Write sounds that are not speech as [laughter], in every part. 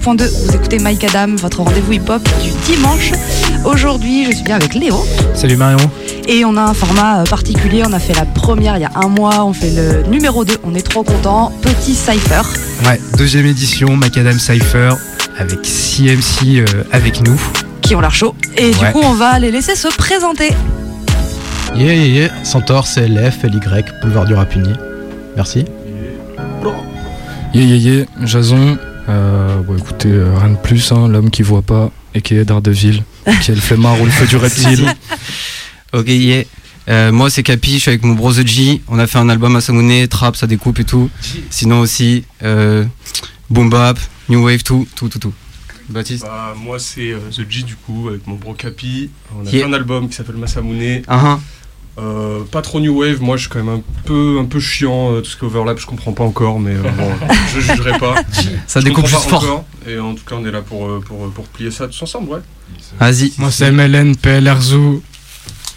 bienvenue 102.2. Vous écoutez Mike Adam, votre rendez-vous hip-hop du dimanche. Aujourd'hui, je suis bien avec Léo. Salut Marion. Et on a un format euh, particulier. On a fait la première il y a un mois. On fait le numéro 2. On est trop content. Petit Cypher. Ouais, deuxième édition, Macadam Cypher avec CMC euh, avec nous. Qui ont l'air chaud. Et du coup, on va les laisser se présenter. Yeah, yeah, yeah. Centaure, CLF, LY, Boulevard du Rapunier. Merci. Yeah, yeah, yeah. Jason. Euh, bon, écoutez, euh, rien de plus, hein, l'homme qui voit pas et qui est d'Ardeville, qui est le flemmard ou le feu du reptile. [laughs] Ok, yeah. Euh, moi c'est Capi, je suis avec mon bro The G. On a fait un album à Samouné, trap, ça découpe et tout. Sinon aussi, euh, boom bap, new wave, tout, tout, tout, tout. Baptiste Bah, moi c'est euh, The G du coup avec mon bro Capi. On a Yeah. fait un album qui s'appelle Massamune. Ah, ah. Euh, pas trop new wave, moi je suis quand même un peu, un peu chiant, euh, tout ce qui est overlap je comprends pas encore mais euh, bon, [laughs] je jugerai pas. [laughs] Ça Je découpe juste fort. encore, Et en tout cas on est là pour, pour, pour plier ça tous ensemble ouais. Vas-y. Moi c'est MLN, PLR Zoo.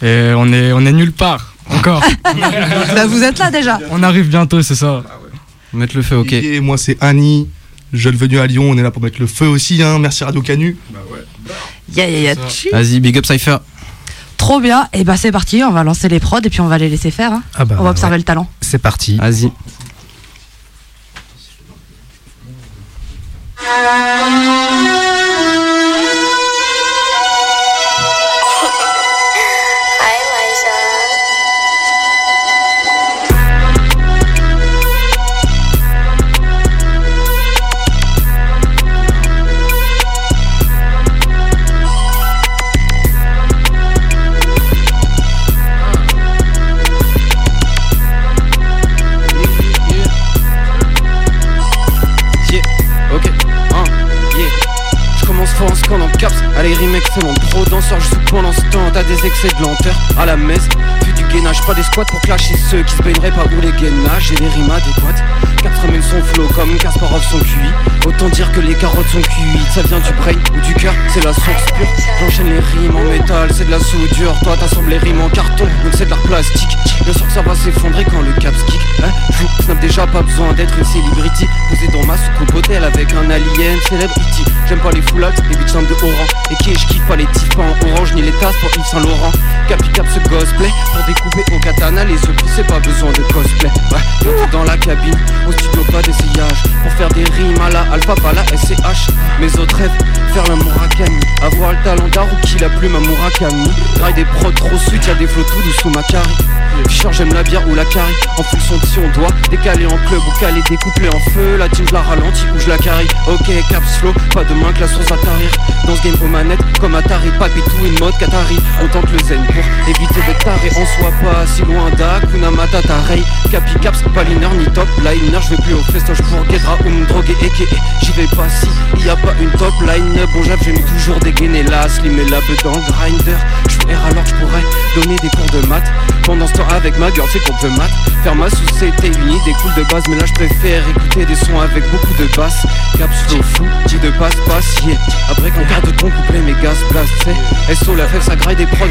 Et on est, on est nulle part, encore. [laughs] bah, vous êtes là déjà. on arrive bientôt, c'est ça. Mettre le feu, ok. Et moi c'est Annie, jeune venu à Lyon, on est là pour mettre le feu aussi, hein. merci Radio Canu. Bah ouais. Yeah, yeah, yeah. Vas-y, big up Cypher. Trop bien. Et bah, c'est parti. On va lancer les prods et puis on va les laisser faire. hein. Ah bah, On va observer ouais. le talent. C'est parti. Vas-y. Excès de lenteur À la messe, fais du gainage, pas des squats pour clasher ceux qui se baigneraient pas où les gainages J'ai des rimes adéquates, quatre mènes son flow comme Kasparov son QI Autant dire que les carottes sont cuites, ça vient du brain ou du cœur, c'est la source pure. J'enchaîne les rimes en métal, c'est de la soudure. Toi t'assembles les rimes en carton, donc c'est de l'art plastique. Bien sûr que ça va s'effondrer quand le caps kick hein. Je snap déjà pas besoin d'être une celebrity Posé dans ma soucoupe hôtel avec un alien celebrity J'aime pas les hats, les bitches de orange Et qui je kiffe pas les types en orange Ni les tasses pour Yves Saint Laurent? Capi cap ce cosplay Pour découper au katana les yeux c'est pas besoin de cosplay. Ouais, dans la cabine studio pas d'essayage Pour faire des rimes à la alpha pas la SCH Mes autres rêves, faire la Murakami Avoir le talent d'Haruki, la plume à Murakami Graille des prods trop suite, y'a des flots tout douce sous ma carré Fischer j'aime la bière ou la carré En fonction de si on doit décaler en club ou caler découpler en feu. La team la ralentis ou je la carry Ok caps flow, pas de main que la source à tarir. Dans ce game aux manettes comme Atari Papi tout une mode Qatari. On tente le zen pour éviter d'être taré. On soit pas si loin d'Akuna Matata Ray Capi caps, pas liner ni top liner Je vais plus au festoche pour Guedra ou me droguer et J'y vais pas si y a pas une top line. Bon j'aime j'aime toujours dégainer la slim et la dans le grinder. Je alors je pourrais donner des cours de maths. Pendant ce temps avec ma girl c'est qu'on peut mat Faire ma sous c'était une idée cool de base Mais là je préfère écouter des sons avec beaucoup de basse. Caps flow fou, dit de passe passe yeah. Après qu'en quart de ton couplet mes gaz blast c'est SO la fève ça graille des prods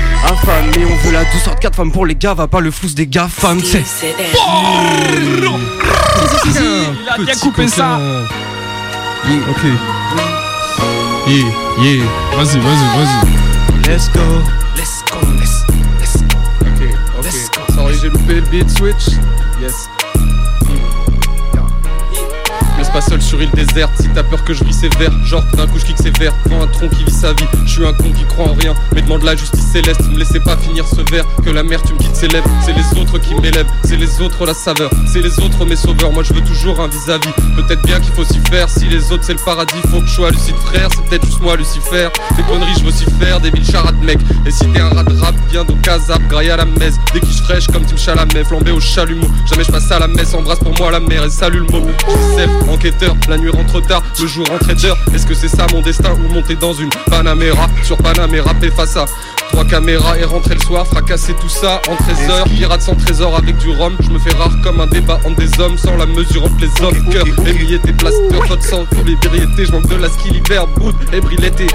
Mais on veut la douceur de 4 femmes pour les gars Va pas le flous des gars femmes c'est Il a bien coupé ça. Ok. Yeah, yeah. Vas-y, vas-y, vas-y. Let's go Let's go Let's, let's Ok, ok. Sorry j'ai loupé le beat switch. Yes. Pas seul sur île déserte. Si t'as peur que je vis sévère Genre d'un coup je kick sévère Devant un tronc qui vit sa vie Je suis un con qui croit en rien. Mais demande la justice céleste. Me laissez pas finir ce verre. Que la mer tu me quittes s'élève C'est les autres qui m'élèvent. C'est les autres la saveur. C'est les autres mes sauveurs. Moi je veux toujours un vis-à-vis. Peut-être bien qu'il faut s'y faire. Si les autres c'est le paradis Faut que je sois lucide frère. C'est peut-être juste moi Lucifer. Des conneries je veux aussi faire. Des mille charades mec. Et si t'es un rat de rap Viens donc Kazap Graille à la messe. Des quiches fraîches comme Tim Chalamet Flambé au chalumeau. Jamais je passe à la messe. Embrasse pour moi la mer Et salue le mot La nuit rentre tard Le jour en traiteur Est-ce que c'est ça mon destin Ou monter dans une Panamera? Sur Panamera face à Trois caméras et rentrer le soir, fracasser tout ça en trésor. Pirate sans trésor avec du rhum, je me fais rare comme un débat entre des hommes sans la mesure entre les hommes. Cœur, ébriété, plasteurs, votre sang, tous les vérités. Je manque de la skill hiver, bout, ébris l'été.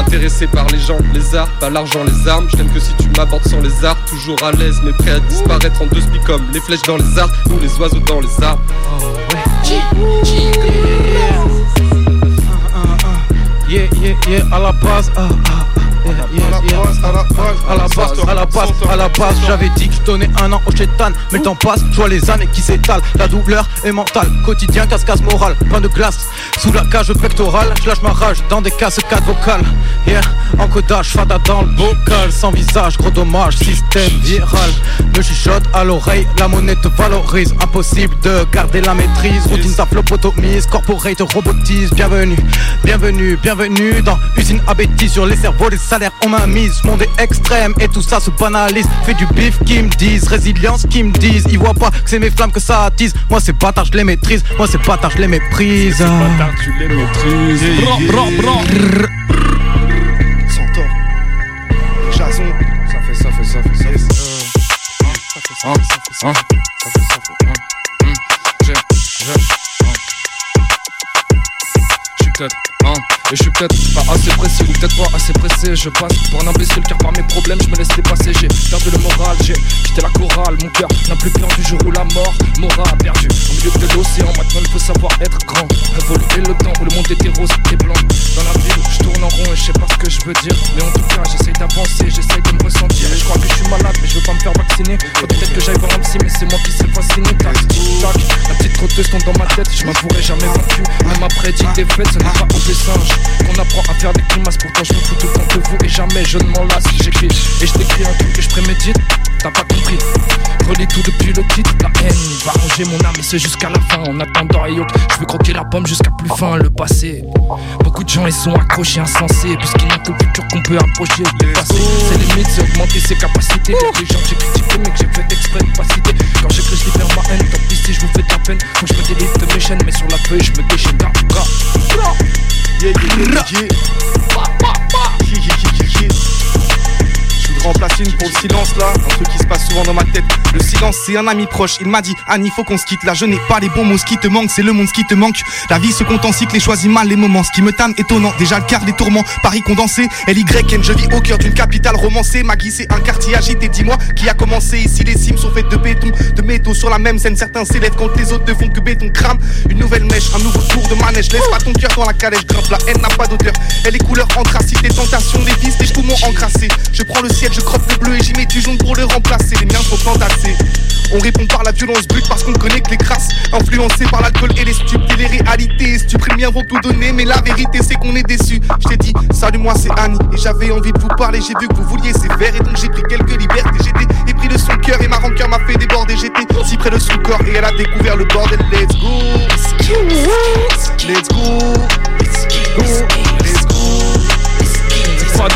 Intéressé par les gens, les arts, pas l'argent, les armes. Je que si tu m'abordes sans les arts, toujours à l'aise, mais prêt à disparaître en deux spi comme les flèches dans les arbres ou les oiseaux dans les arbres. yeah, à la base, ah, ah, ah, yeah, yeah, yeah. À la base, À la base, à la base, j'avais dit que je donnais un an au chétan Mais le temps passe, je vois les années qui s'étalent. La douleur est mentale, quotidien, casse-casse morale Pain de glace, sous la cage pectorale Je lâche ma rage dans des cascades vocales. Yeah, encodage, fada dans le bocal. Sans visage, gros dommage, système viral. Me chuchote à l'oreille, la monnaie te valorise. Impossible de garder la maîtrise. Routine ta flopotomise, corporate robotise. Bienvenue, bienvenue, bienvenue Dans usine à bêtises. Sur les cerveaux Les salaires on m'a mise, monde est extrême Et tout ça se banalise, fait du bif qui me disent Résilience qui me disent, ils voient pas que c'est mes flammes que ça attise Moi c'est bâtard je les maîtrise, moi c'est bâtard je les méprise Bâtard, tu les maîtrises. Centaure. Jason. Ça fait ça, fait ça, fait ça. Yes. Ça fait ça, Hein, fait ça, fait ça. hein. Ça fait ça, fait ça. J'ai, j'ai, hein. Je suis peut-être, hein, et je suis peut-être pas assez précis ou peut-être pas assez pressé. Je passe pour un imbécile car par mes problèmes je me laisse dépasser. J'ai perdu le moral, j'ai quitté la chorale. Mon cœur n'a plus peur du jour où la mort m'aura perdu. Au milieu de l'océan, maintenant il faut savoir être grand. Révoluer le temps où le monde était rose et blanc. Dans la ville, je tourne en rond et je sais pas ce que je veux dire. Mais en tout cas, j'essaye d'avancer, j'essaye de me ressentir. Et je crois que je suis malade, mais je veux pas me faire vacciner. Peut-être que j'aille voir un psy, mais c'est moi qui serais fasciné. Tac, tac, la petite trotteuse tombe dans ma tête. Je m'avouerai jamais vaincu. Même après 10 défaites, ce n'est pas au singe qu'on apprend à faire des grimaces. Pourtant, je me fous tout le temps vous et jamais je ne m'en lasse. J'écris et je t'écris un truc que je prémédite. T'as pas compris. Relis tout depuis le titre. La haine va ranger mon âme et c'est jusqu'à la fin. En attendant, et autres, je veux croquer la pomme jusqu'à plus fin. Le passé. Beaucoup de gens ils sont accrochés, insensés. Puisqu'il n'y a que le futur qu'on peut approcher. C'est limite, c'est augmenter ses capacités. Des gens mais que j'ai fait exprès de pas citer. Quand j'écris, je libère ma haine. Tant pis si je vous fais de la peine. Faut que je me délite de mes chaînes, mais sur la feuille, je me déchaîne. Yeah, yeah, yeah, yeah. Yeah, yeah, yeah, yeah, yeah. Remplacer une pour le silence là, un truc qui se passe souvent dans ma tête. Le silence, c'est un ami proche. Il m'a dit, Annie, faut qu'on se quitte. Là, je n'ai pas les bons mots. Ce qui te manque, c'est le monde. Ce qui te manque, la vie se compte en cycle et choisit mal les moments. Ce qui me tame, étonnant. Déjà le quart des tourments. Paris condensé, LYN, je vis au cœur d'une capitale romancée. Maggie, c'est un quartier agité. Dis-moi qui a commencé. Ici, les cimes sont faites de béton, de métaux. Sur la même scène, certains s'élèvent quand les autres ne font que béton crame. Une nouvelle mèche, un nouveau tour de manège. Laisse pas ton cœur dans la calèche. Grimpe, la haine n'a pas d'odeur. Elle est couleur anthracite, des tentations, des vices, poumons encrassés. Je prends le ciel, je croppe le bleu et j'y mets du jaune pour le remplacer. Les miens sont entassés. On répond par la violence brute parce qu'on connaît que les crasses Influencés par l'alcool et les stupes. Et les réalités stupes Les miens vont tout donner mais la vérité c'est qu'on est déçu Je t'ai dit salut moi c'est Annie. Et j'avais envie de vous parler J'ai vu que vous vouliez ces verres Et donc j'ai pris quelques libertés. J'étais épris de son cœur Et ma rancœur m'a fait déborder. J'étais si près de son corps Et elle a découvert le bordel. Let's go. Let's go. Let's go pas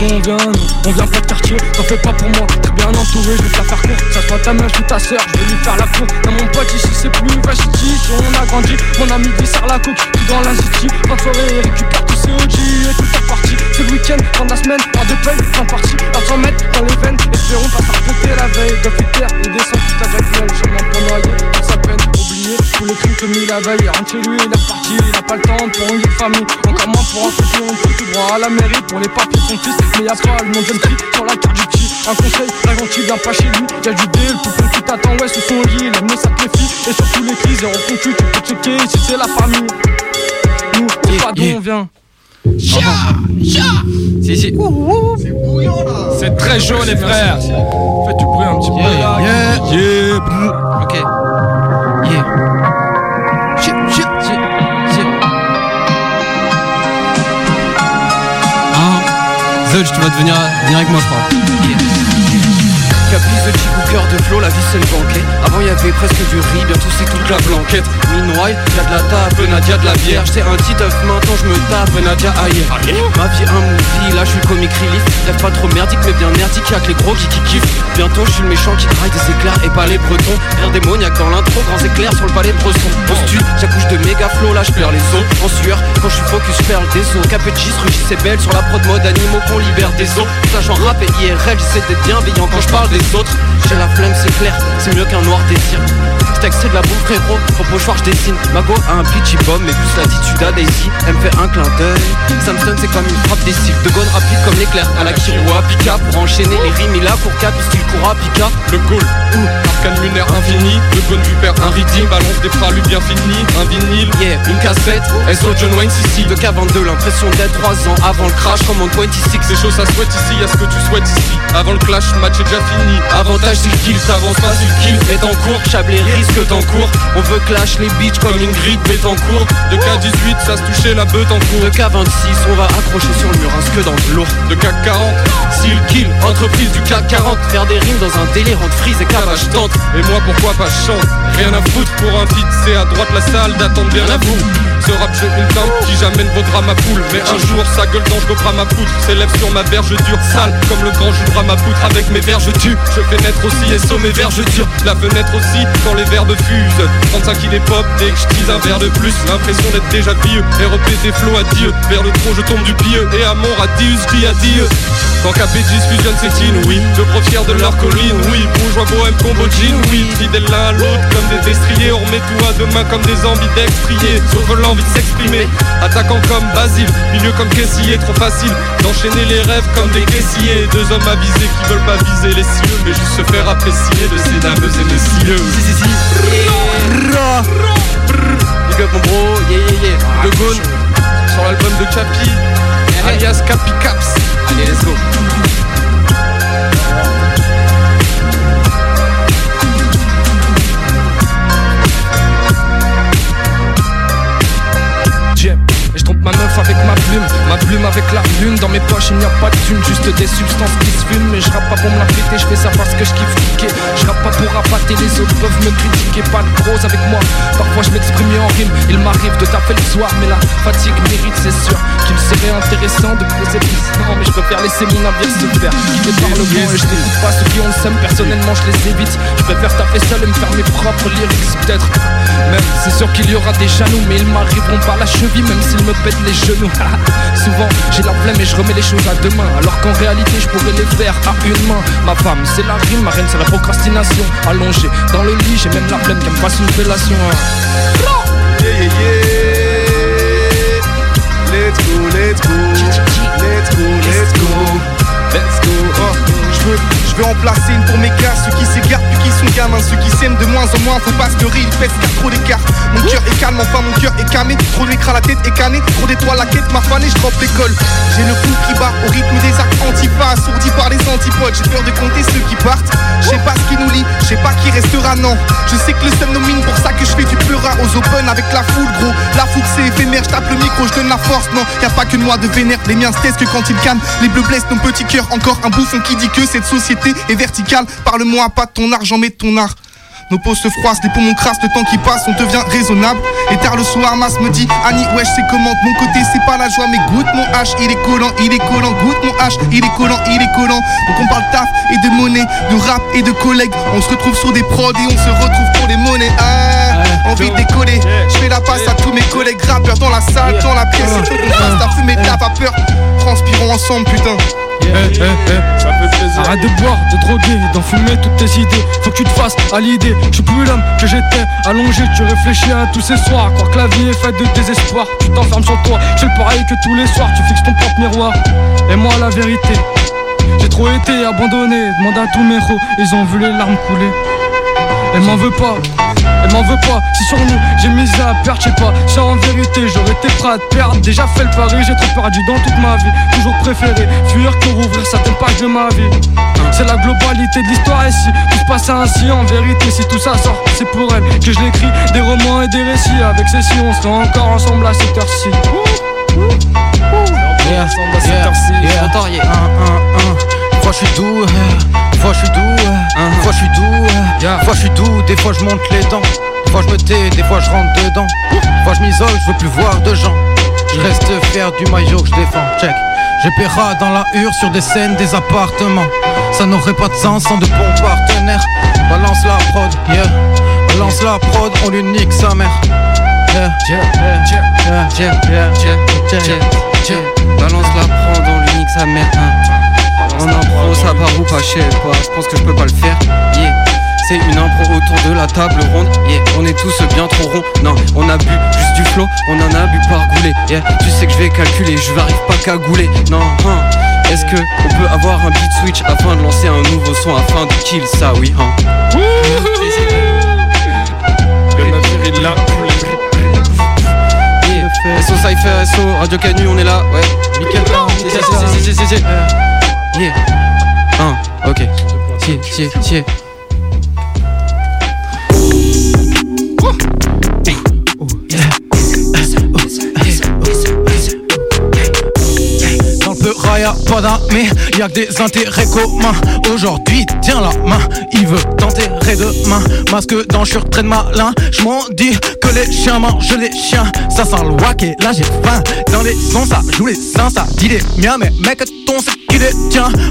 on vient, pas de quartier, t'en fais pas pour moi, très bien entouré, je vais te la faire courte, que ça soit ta meuf ou ta soeur, je vais lui faire la cour. Non mon pote ici c'est plus Vachiti, si on a grandi, mon ami dit serre la coque, tout dans la city, de soirée, récupère tous ses OG et toute ta partie, c'est le week-end, fin de la semaine, pas de paye, fin partie, à 100 mètres dans les veines, espérons pas faire péter la veille, de Fitter, il descend toute la jaquelle, chemin pour noyer, pour sa peine, oublier tous les crimes commis la veille, rentre chez lui, il est reparti, il a pas le temps pour une famille, encore moins pour un futur, on fait tout droit à la mairie, pour les papiers son fils, mais y'a pas le nom jeune fille sur la carte du petit. Un conseil, la tu viens pas chez lui, y'a du deal, tout le qui t'attend, ouais, sous son lit, il aime te méfie, et sur tous les cris, zéro concu, tu peux checker si c'est la famille. Nous, c'est pas d'où yeah. on vient. Si, si. C'est très chaud, les frères. Faites du bruit un petit peu là. Yeah, Yeah, ok. Tu vas devenir venir avec moi, je crois. Caprice de cœur de flot, la vie c'est le banquet Avant y avait presque du riz, bientôt c'est toute la blanquette. Meanwhile, y'a de la table, Nadia de la bière. J'étais un petit œuf, maintenant je me tape, Nadia aïe Ma vie un movie, là je suis comic relief Lève pas trop merdique mais bien nerdique, y'a que les gros qui qui kiffent. Bientôt je suis le méchant qui draille des éclairs et pas les bretons. Air démoniaque dans l'intro, grands éclairs sur le palais Bresson. Au stu, j'accouche de méga flow, là je perds les os. En sueur, quand je suis focus, je perds des os. Capetchis, Rugis c'est belle sur la prod mode animaux qu'on libère des os. Sachant rap et IRL, j'essaie d'être bienveillant quand je parle des autres. J'ai la flemme, c'est clair, c'est mieux qu'un noir désir. C'est de la bouffe frérot, au pochoir je dessine. Mago a un pitchy bomb mais plus l'attitude à Daisy Elle me fait un clin d'œil. Samsung c'est comme une frappe des cils. De gone rapide comme l'éclair à la Kirua Pika Pour enchaîner les rimes il a pour cap style Koura Pika. Le goal, arcane lunaire infini. Le gon du père un rythme Balance des pralues bien finis. Un vinyle, Yeah, une cassette, SO John Wayne Sissi De K22, l'impression d'être 3 ans avant le crash. Comme en 26 c'est chaud ça souhaite ici Y'a ce que tu souhaites ici. Avant le clash, match est déjà fini Avantage c'est le kill, t'avances pas si le kill est en cours. Chablé risque t'encours On veut clash les bitches comme Ingrid mais en cours. De K18 ça se touchait la beute en cours. De K26 on va accrocher sur le mur un que dans de lourd De CAC 40 S'il kill, entreprise du CAC 40 Faire des rimes dans un délire entre frise et cavage tente. Et moi pourquoi pas chante? Rien à foutre pour un feat C'est à droite la salle d'attendre bien à vous ce rap je une teinte qui jamais ne vaudra ma poule. Mais un jour sa gueule d'ange gobera ma poutre S'élève sur ma verge dure Sale comme le grand jus ma poutre Avec mes verges tu Je fais naître aussi et saut mes verges dures La fenêtre aussi quand les verbes fusent. 35 il est pop dès que je un verre de plus. L'impression d'être déjà vieux Et répéter flow à Dieu Vers le trône je tombe du pieux Et à mon radius qui a Dieu Quand KPG fusionne c'est oui. Deux pro fiers de leur colline, oui. Bourgeois bohème combo jean, oui. Fidèles l'un à l'autre comme des destriers. On remet tout à deux mains comme des ambidextriers. Sauf l'envie de s'exprimer. Attaquant comme Basile, milieu comme caissier Trop facile. D'enchaîner les rêves comme des caissiers. Deux hommes avisés qui veulent pas viser les cieux Mais juste se faire apprécier de ces dames et messieurs. Si si si. Big up mon bro, yeah yeah yeah. Le Gone sur l'album de Capi alias Capi Caps. Allez let's go ma meuf avec ma plume, ma plume avec la lune Dans mes poches il n'y a pas de thune, juste des substances qui se fument. Mais je rappe pas pour me la je fais ça parce que je kiffe piquer Je rappe pas pour rapater, les autres peuvent me critiquer. Pas de prose avec moi, parfois je m'exprime en rime. Il m'arrive de taper le soir, mais la fatigue mérite c'est sûr Qu'il serait intéressant de poser plus Non mais je préfère laisser mon navire se faire Guidé par le vent et je n'écoute pas ceux qui ont le Personnellement je les évite, je préfère taper seul et me faire mes propres lyrics peut-être. Même c'est sûr qu'il y aura des jaloux mais ils m'arriveront pas la cheville même s'ils me pètent les genoux. [laughs] Souvent j'ai la flemme et je remets les choses à demain. Alors qu'en réalité je pourrais les faire à une main. Ma femme c'est la rime, ma reine c'est la procrastination. Allongé dans le lit j'ai même la flemme qu'elle me fasse une fellation yeah une pour mes gars Ceux qui s'égarent puis qui sont gamins Ceux qui s'aiment de moins en moins Faut pas se leurrer, ils pèsent car trop d'écart Mon cœur est calme, enfin mon cœur est camé Trop d'écran, la tête est canée Trop d'étoiles, la quête m'a fané, je drop l'école. J'ai le cou qui bat au rythme des actes antipas Assourdi par les antipodes J'ai peur de compter ceux qui partent. Je sais pas ce qui nous lie, je sais pas qui restera non. Je sais que le seum nomine pour ça que je fais du pleura aux open avec la foule gros. La foule c'est éphémère, je tape le micro, je donne la force Non, y a pas que moi de vénère, les miens se que quand ils calment. Les bleus blessent nos petits cœurs, encore un bouffon qui dit que cette société est verticale Parle-moi pas de ton argent mais de ton art nos peaux se froissent, les poumons crassent, le temps qui passe, on devient raisonnable. Et tard le soir, Mas me dit Annie, wesh, c'est comment? De mon côté, c'est pas la joie, mais goûte mon H, il est collant, il est collant, goûte mon H, il est collant, il est collant. Donc on parle taf et de monnaie, de rap et de collègues. On se retrouve sur des prods et on se retrouve pour les monnaies. Ah, envie de décoller, je fais la passe à tous mes collègues rappeurs dans la salle, dans la pièce. C'est qu'on passe, t'as fumé, t'as pas peur. Transpirons ensemble, putain. Arrête de boire, de droguer, d'enfumer toutes tes idées. Faut que tu te fasses à l'idée. Je suis plus l'homme que j'étais. Allongé, tu réfléchis à tous ces soirs. Croire que la vie est faite de désespoir. Tu t'enfermes sur toi, j'ai le pareil que tous les soirs. Tu fixes ton propre miroir. Et moi la vérité. J'ai trop été abandonné. Demande à tous mes héros, ils ont vu les larmes couler. Elle m'en veut pas elle m'en veut pas, si sur nous j'ai mis à perdre, je sais pas. Si en vérité j'aurais été prêt à te perdre. Déjà fait le pari, j'ai trop perdu dans toute ma vie. Toujours préféré fuir que rouvrir certaines pages de ma vie C'est la globalité de l'histoire ici. Tout se passe ainsi en vérité Si tout ça sort, c'est pour elle que je l'écris. Des romans et des récits Avec ceci on sera encore ensemble à cette heure-ci. Yeah, Ensemble à cette yeah, yeah. Entends, yeah. Un, un, un. Fois je suis doux, des fois je suis doux, des fois je monte les dents. Des fois je me tais, des fois je rentre dedans. Des fois je m'isole, je veux plus voir de gens. Je reste fier du maillot que je défends, check. J'ai péra dans la hure sur des scènes, des appartements. Ça n'aurait pas de sens sans de bons partenaires. Balance la prod, yeah. Balance la prod, on lui nique sa mère. Yeah, yeah, yeah, yeah, yeah, yeah, check Balance la prod, on lui nique sa mère hein. En impro, ça part ou pas, je sais pas. Je pense que je peux pas le faire. C'est une impro autour de la table ronde. Yeah, on est tous bien trop ronds. Non, on a bu juste du flow, on en a bu par goulet. Yeah, tu sais que je vais calculer, je n'arrive pas qu'à gouler. Non, hein. Est-ce que on peut avoir un beat switch afin de lancer un nouveau son afin de kill ça, oui, hein. Le navire est là. Yeah. SO Cypher, SO, Radio Canu, on est là, ouais. Mickaël, c'est, c'est, c'est, c'est, c'est. Yeah. Un, ok. Tiens, tiens, tiens. Pas d'amis, y'a que des intérêts communs. Aujourd'hui, tiens la main, il veut t'enterrer demain. Masque dans je traîne malin, je m'en dis que les chiens mangent les chiens. Ça sent le et là j'ai faim. Dans les sons, ça joue les seins, ça dit les miens, mais mec, ton c'est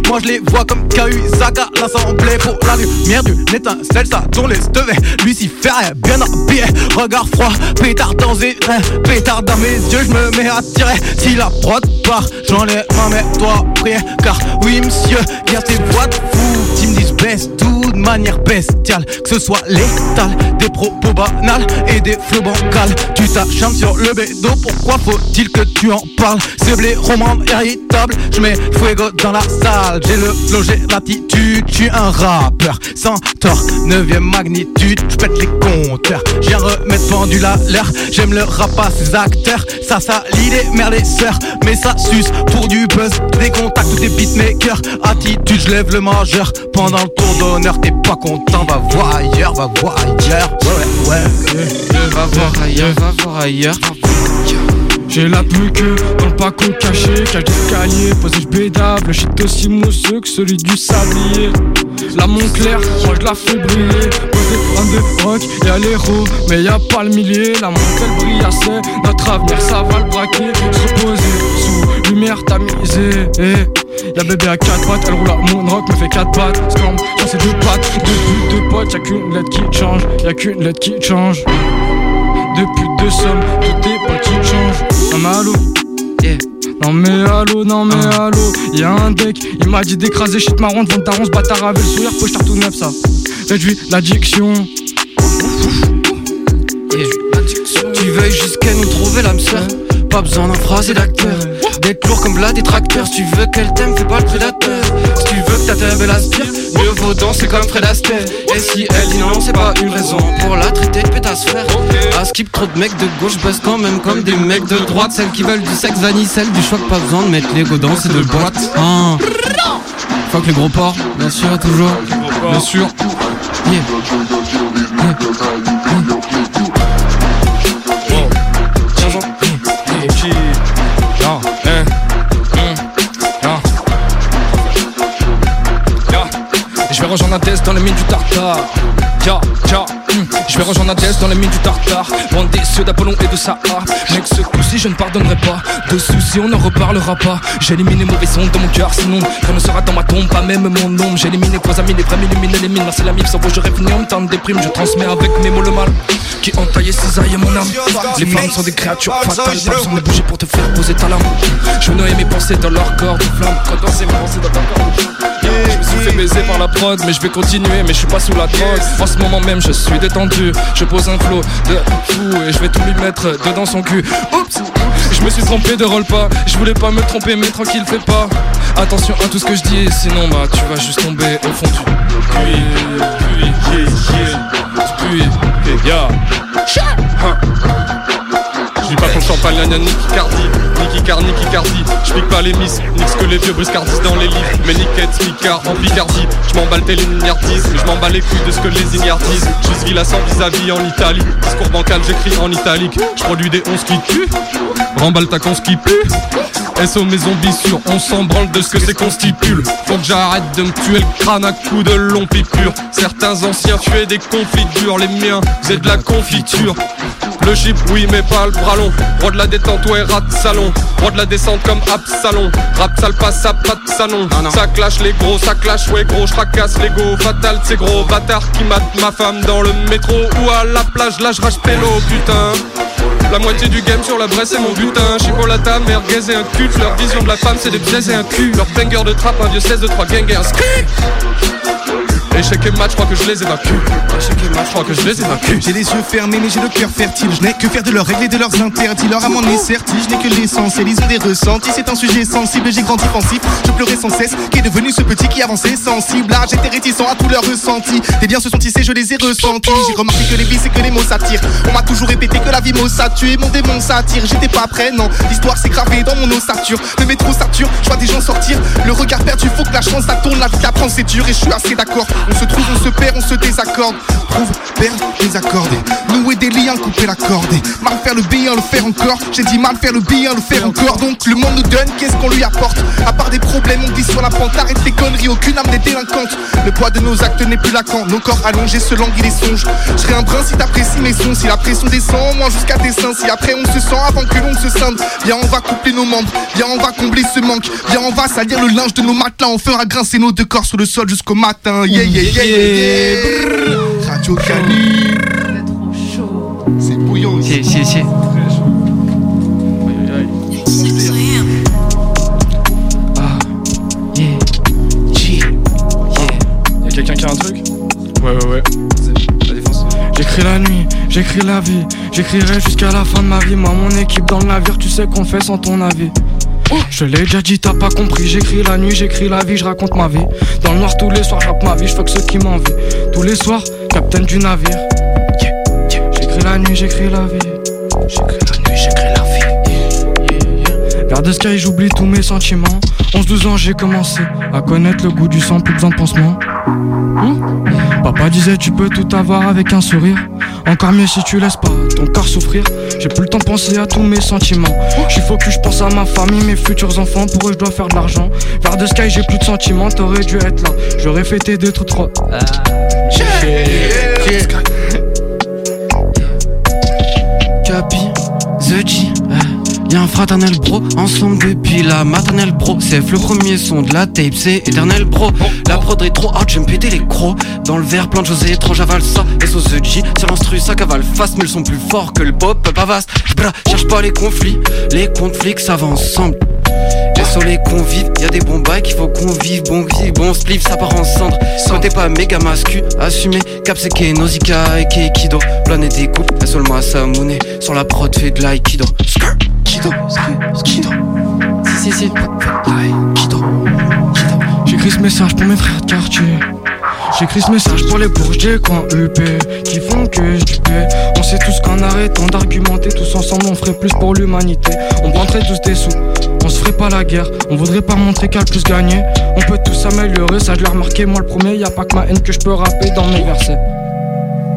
Moi je les vois comme K.U.I.S.A.K.A. l'assemblée pour la lumière d'une étincelle, ça tourne les devait. Lucifer est bien habillé, regard froid, pétard dans les pétard dans mes yeux, je me mets à tirer. Si la prod part, j'en ai main, mais toi prier, car oui monsieur, y'a tes voix de fou qui me disent baisse tout de manière bestiale, que ce soit létal, des propos banals et des flots bancals. Tu t'acharnes sur le bédo, pourquoi faut-il que tu en parles? C'est blé roman irritable, je mets fuego dans la salle, j'ai le j'ai l'attitude, je suis un rappeur sans tort, 9ème magnitude, je pète les compteurs, j'ai remettre pendu à l'heure, j'aime le rap à ses acteurs, ça salit les mères les sœurs, mais ça suce pour du buzz, des contacts des beatmakers, attitude, je lève le majeur, pendant le tour d'honneur, t'es pas content, va voir ailleurs, va voir ailleurs, ouais ouais ouais. Va voir ailleurs, va voir ailleurs. J'ai la plus que dans le paco caché, cage d'escalier, posé bédable, le shit aussi mousseux que celui du sablier. La Montclair, moi je la fais briller, posé un de rock à l'héros, mais y a pas le millier, la montre elle brille assez, notre avenir ça va le braquer, se poser sous lumière tamisée. Eh. Y'a bébé à 4 pattes, elle roule à moonrock, me fait 4 pattes, scambe, j'en sais deux pattes, deux buts, deux potes, y'a qu'une lettre qui change, y'a qu'une lettre qui change. Depuis deux sommes, tout est change. Non mais allô. Yeah. Non mais allô, non mais allô. Y'a un deck, il m'a dit d'écraser shit marron devant le daron, ce bâtard avait le sourire, poche tout neuf ça. Réduit l'addiction. Yeah. Tu veuilles jusqu'à nous trouver l'âme sœur. Pas besoin d'un phrasé d'acteur D'être lourd comme Vlad des tracteurs. Si tu veux qu'elle t'aime, fais pas le prédateur veux que ta teub elle aspire Mieux vaut danser comme Fred Astaire. Et si elle dit non, c'est pas une raison Pour la traiter de pétasse frère À skip trop de mecs de gauche bossent quand même comme des mecs de droite. Celles qui veulent du sexe vanille, celles du choc Pas besoin de mettre les go dans ces deux boîtes. Hein. Fuck les gros porcs, bien sûr, toujours. Bien sûr. Yeah. Je Hades dans les mines du tartare. Hum. Je vais rejoindre Hades dans les mines du tartare. Loin des cieux d'Apollon et de Sahara. Mec, ce coup-ci, je ne pardonnerai pas. De soucis, on ne reparlera pas. J'ai éliminé mauvais son dans mon cœur, sinon rien ne sera dans ma tombe, pas même mon nom. J'ai éliminé vos amis, les vrais m'illuminer les mines. Merci la mif, sans vous, en me temps de déprime. Je transmets avec mes mots le mal qui entaillait cisaille mon âme. Les flammes sont des créatures fatales, pas besoin bouger pour te faire poser ta lame. Je noyais mes pensées dans leur corps de flamme. Mes pensées dans ton corps. Je me suis fait baiser par la prod, mais je vais continuer, mais je suis pas sous la drogue. En ce moment même, je suis détendu. Je pose un flow de fou et je vais tout lui mettre dedans son cul. Oups! Je me suis trompé de rôle pas, je voulais pas me tromper, mais tranquille, fais pas. Attention à tout ce que je dis, sinon bah tu vas juste tomber au fond du puits, puits, puits, puits, ya. Hein. Je ton champagne, gna Niki Cardi, Niki Car, Niki Cardi. Je pique pas les miss, nique que les vieux briscardisent dans les livres. Mais Niquette, Micard en Picardie. Je m'emballe tel une ignardise, mais les couilles de ce que les ignardisent. Je suis la sans vis-à-vis en Italie. Discours bancal, j'écris en italique. Je produis des 11 qui tuent. Remballe ta con qui pue. SO mes zombies sûrs, on s'en branle de ce que c'est qu'on stipule. Faut que j'arrête de me tuer le crâne à coups de long pipure. Certains anciens tuaient des confitures, les miens faisaient de la confiture. Le chip, oui, mais pas le bras long. Roi de la détente, ouais, rat salon. Roi de la descente comme Absalon. Rap sale passe, ça pas de salon. Ça clash les gros, ça clash, ouais, gros, je racasse les go. Fatal, c'est gros bâtard qui mate ma femme dans le métro ou à la plage. Là, je rage pélo, putain. La moitié du game sur la bresse c'est mon butin Chipolata, merguez et un culte Leur vision de la femme c'est des baises et un cul Leur banger de trappe, un vieux 16 de 3 gangers Échec et match, je crois que je les évacue. Échec et match, je crois que je les évacue. J'ai les yeux fermés mais j'ai le cœur fertile. Je n'ai que faire de leurs règles et de leurs interdits. Leur en est certi, je n'ai que l'essentiel Ils ont des ressentis, c'est un sujet sensible J'ai grandi pensif, je pleurais sans cesse Qui est devenu ce petit qui avançait. Sensible Là j'étais réticent à tous leurs ressentis. Des biens se sont tissés, je les ai ressentis. J'ai remarqué que les vies c'est que les mots s'attirent. On m'a toujours répété que la vie m'osa tuer Mon démon s'attire, j'étais pas prêt non. L'histoire s'est gravée dans mon ossature. Le métro sature, je vois des gens sortir. Le regard perdu, faut que la chance ça tourne. La vie qu'apprendre c'est dur et je suis assez d'accord On se trouve, on se perd, on se désaccorde. Prouve, perdre, désaccorder Nouer des liens, couper la corde Mal faire le bien, le faire encore. J'ai dit mal faire le bien, le faire encore. Donc le monde nous donne, qu'est-ce qu'on lui apporte? À part des problèmes, on vit sur la pente. Arrête les conneries, aucune âme n'est délinquante. Le poids de nos actes n'est plus laquant Nos corps allongés se languit les songes Je un brin si t'apprécies mes sons. Si la pression descend, moi jusqu'à tes seins. Si après on se sent avant que l'on se scinde Viens on va coupler nos membres. Viens on va combler ce manque. Viens on va salir le linge de nos matelas. On fera grincer nos deux corps sur le sol jusqu'au matin yeah yeah yeah, yeah. Brrr. Radio Cali C'est bouillant ici Si, si, si. Y'a quelqu'un qui a un truc? Ouais, ouais, ouais. J'écris la nuit, j'écris la vie, j'écrirai jusqu'à la fin de ma vie. Moi, mon équipe dans le navire, tu sais qu'on fait sans ton avis. Je l'ai déjà dit, t'as pas compris. J'écris la nuit, j'écris la vie, je raconte ma vie. Dans le noir tous les soirs, j'rappe ma vie, je que ceux qui m'envient. Tous les soirs, capitaine du navire. J'écris la nuit, j'écris la vie. J'écris la nuit, j'écris la vie. Yeah, yeah. Vers de sky, j'oublie tous mes sentiments. 11-12 ans, j'ai commencé à connaître le goût du sang, plus besoin de pansement. Hmm? Papa disait tu peux tout avoir avec un sourire Encore mieux si tu laisses pas ton corps souffrir J'ai plus le temps de penser à tous mes sentiments. J'suis focus, je pense à ma famille, mes futurs enfants. Pour eux je dois faire de l'argent. Vers de sky j'ai plus de sentiments. T'aurais dû être là. J'aurais fêté des trucs trop Capi, The G Un fraternel bro, ensemble depuis la maternelle bro. C'est le premier son de la tape, c'est éternel bro. La prod est trop hard, j'aime péter les crocs. Dans le verre, plein de choses étranges, avale ça. The G, c'est l'instru, ça cavale fast Mais ils sont plus forts que le pop, pas vaste Bra, cherche pas les conflits, les conflits ça va ensemble. Sur les convives, y a des bons bails qu'il faut qu'on vive, bon vive, bon spliff, ça part en cendre. Quand t'es pas méga mascu, assumé, cap c'est que et Kido. Planète des coupes, elle à Samouné, sur la prod fait de l'aïkido. Skrr, Kido, skrr, Kido. Si, si, si, Aïe, Kido, Kido. J'écris ce message pour mes frères de quartier. J'écris ce message pour les bourges des coins UP qui font que je. On sait tous qu'en arrêtant d'argumenter tous ensemble on ferait plus pour l'humanité. On prendrait tous des sous, on se ferait pas la guerre. On voudrait pas montrer qu'à plus gagner. On peut tous s'améliorer, ça je l'ai remarqué moi le premier. Y a pas que ma haine que je peux rapper dans mes versets.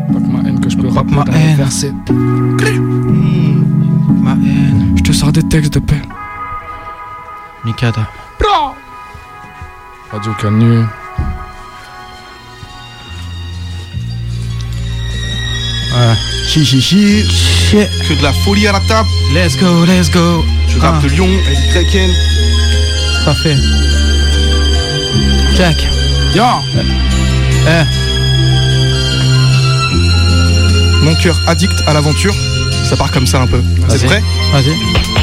Que ma haine que je peux rapper ma haine. versets. Ma haine. Je te sors des textes de paix. Mikada Radio Canu. Chi chi chi. Que de la folie à la table. Let's go, let's go. Je rappe de Lyon, Eddie Kraken. Parfait. Jack. Yo. Eh Mon cœur addict à l'aventure. Ça part comme ça un peu. C'est Vas-y. prêt? Vas-y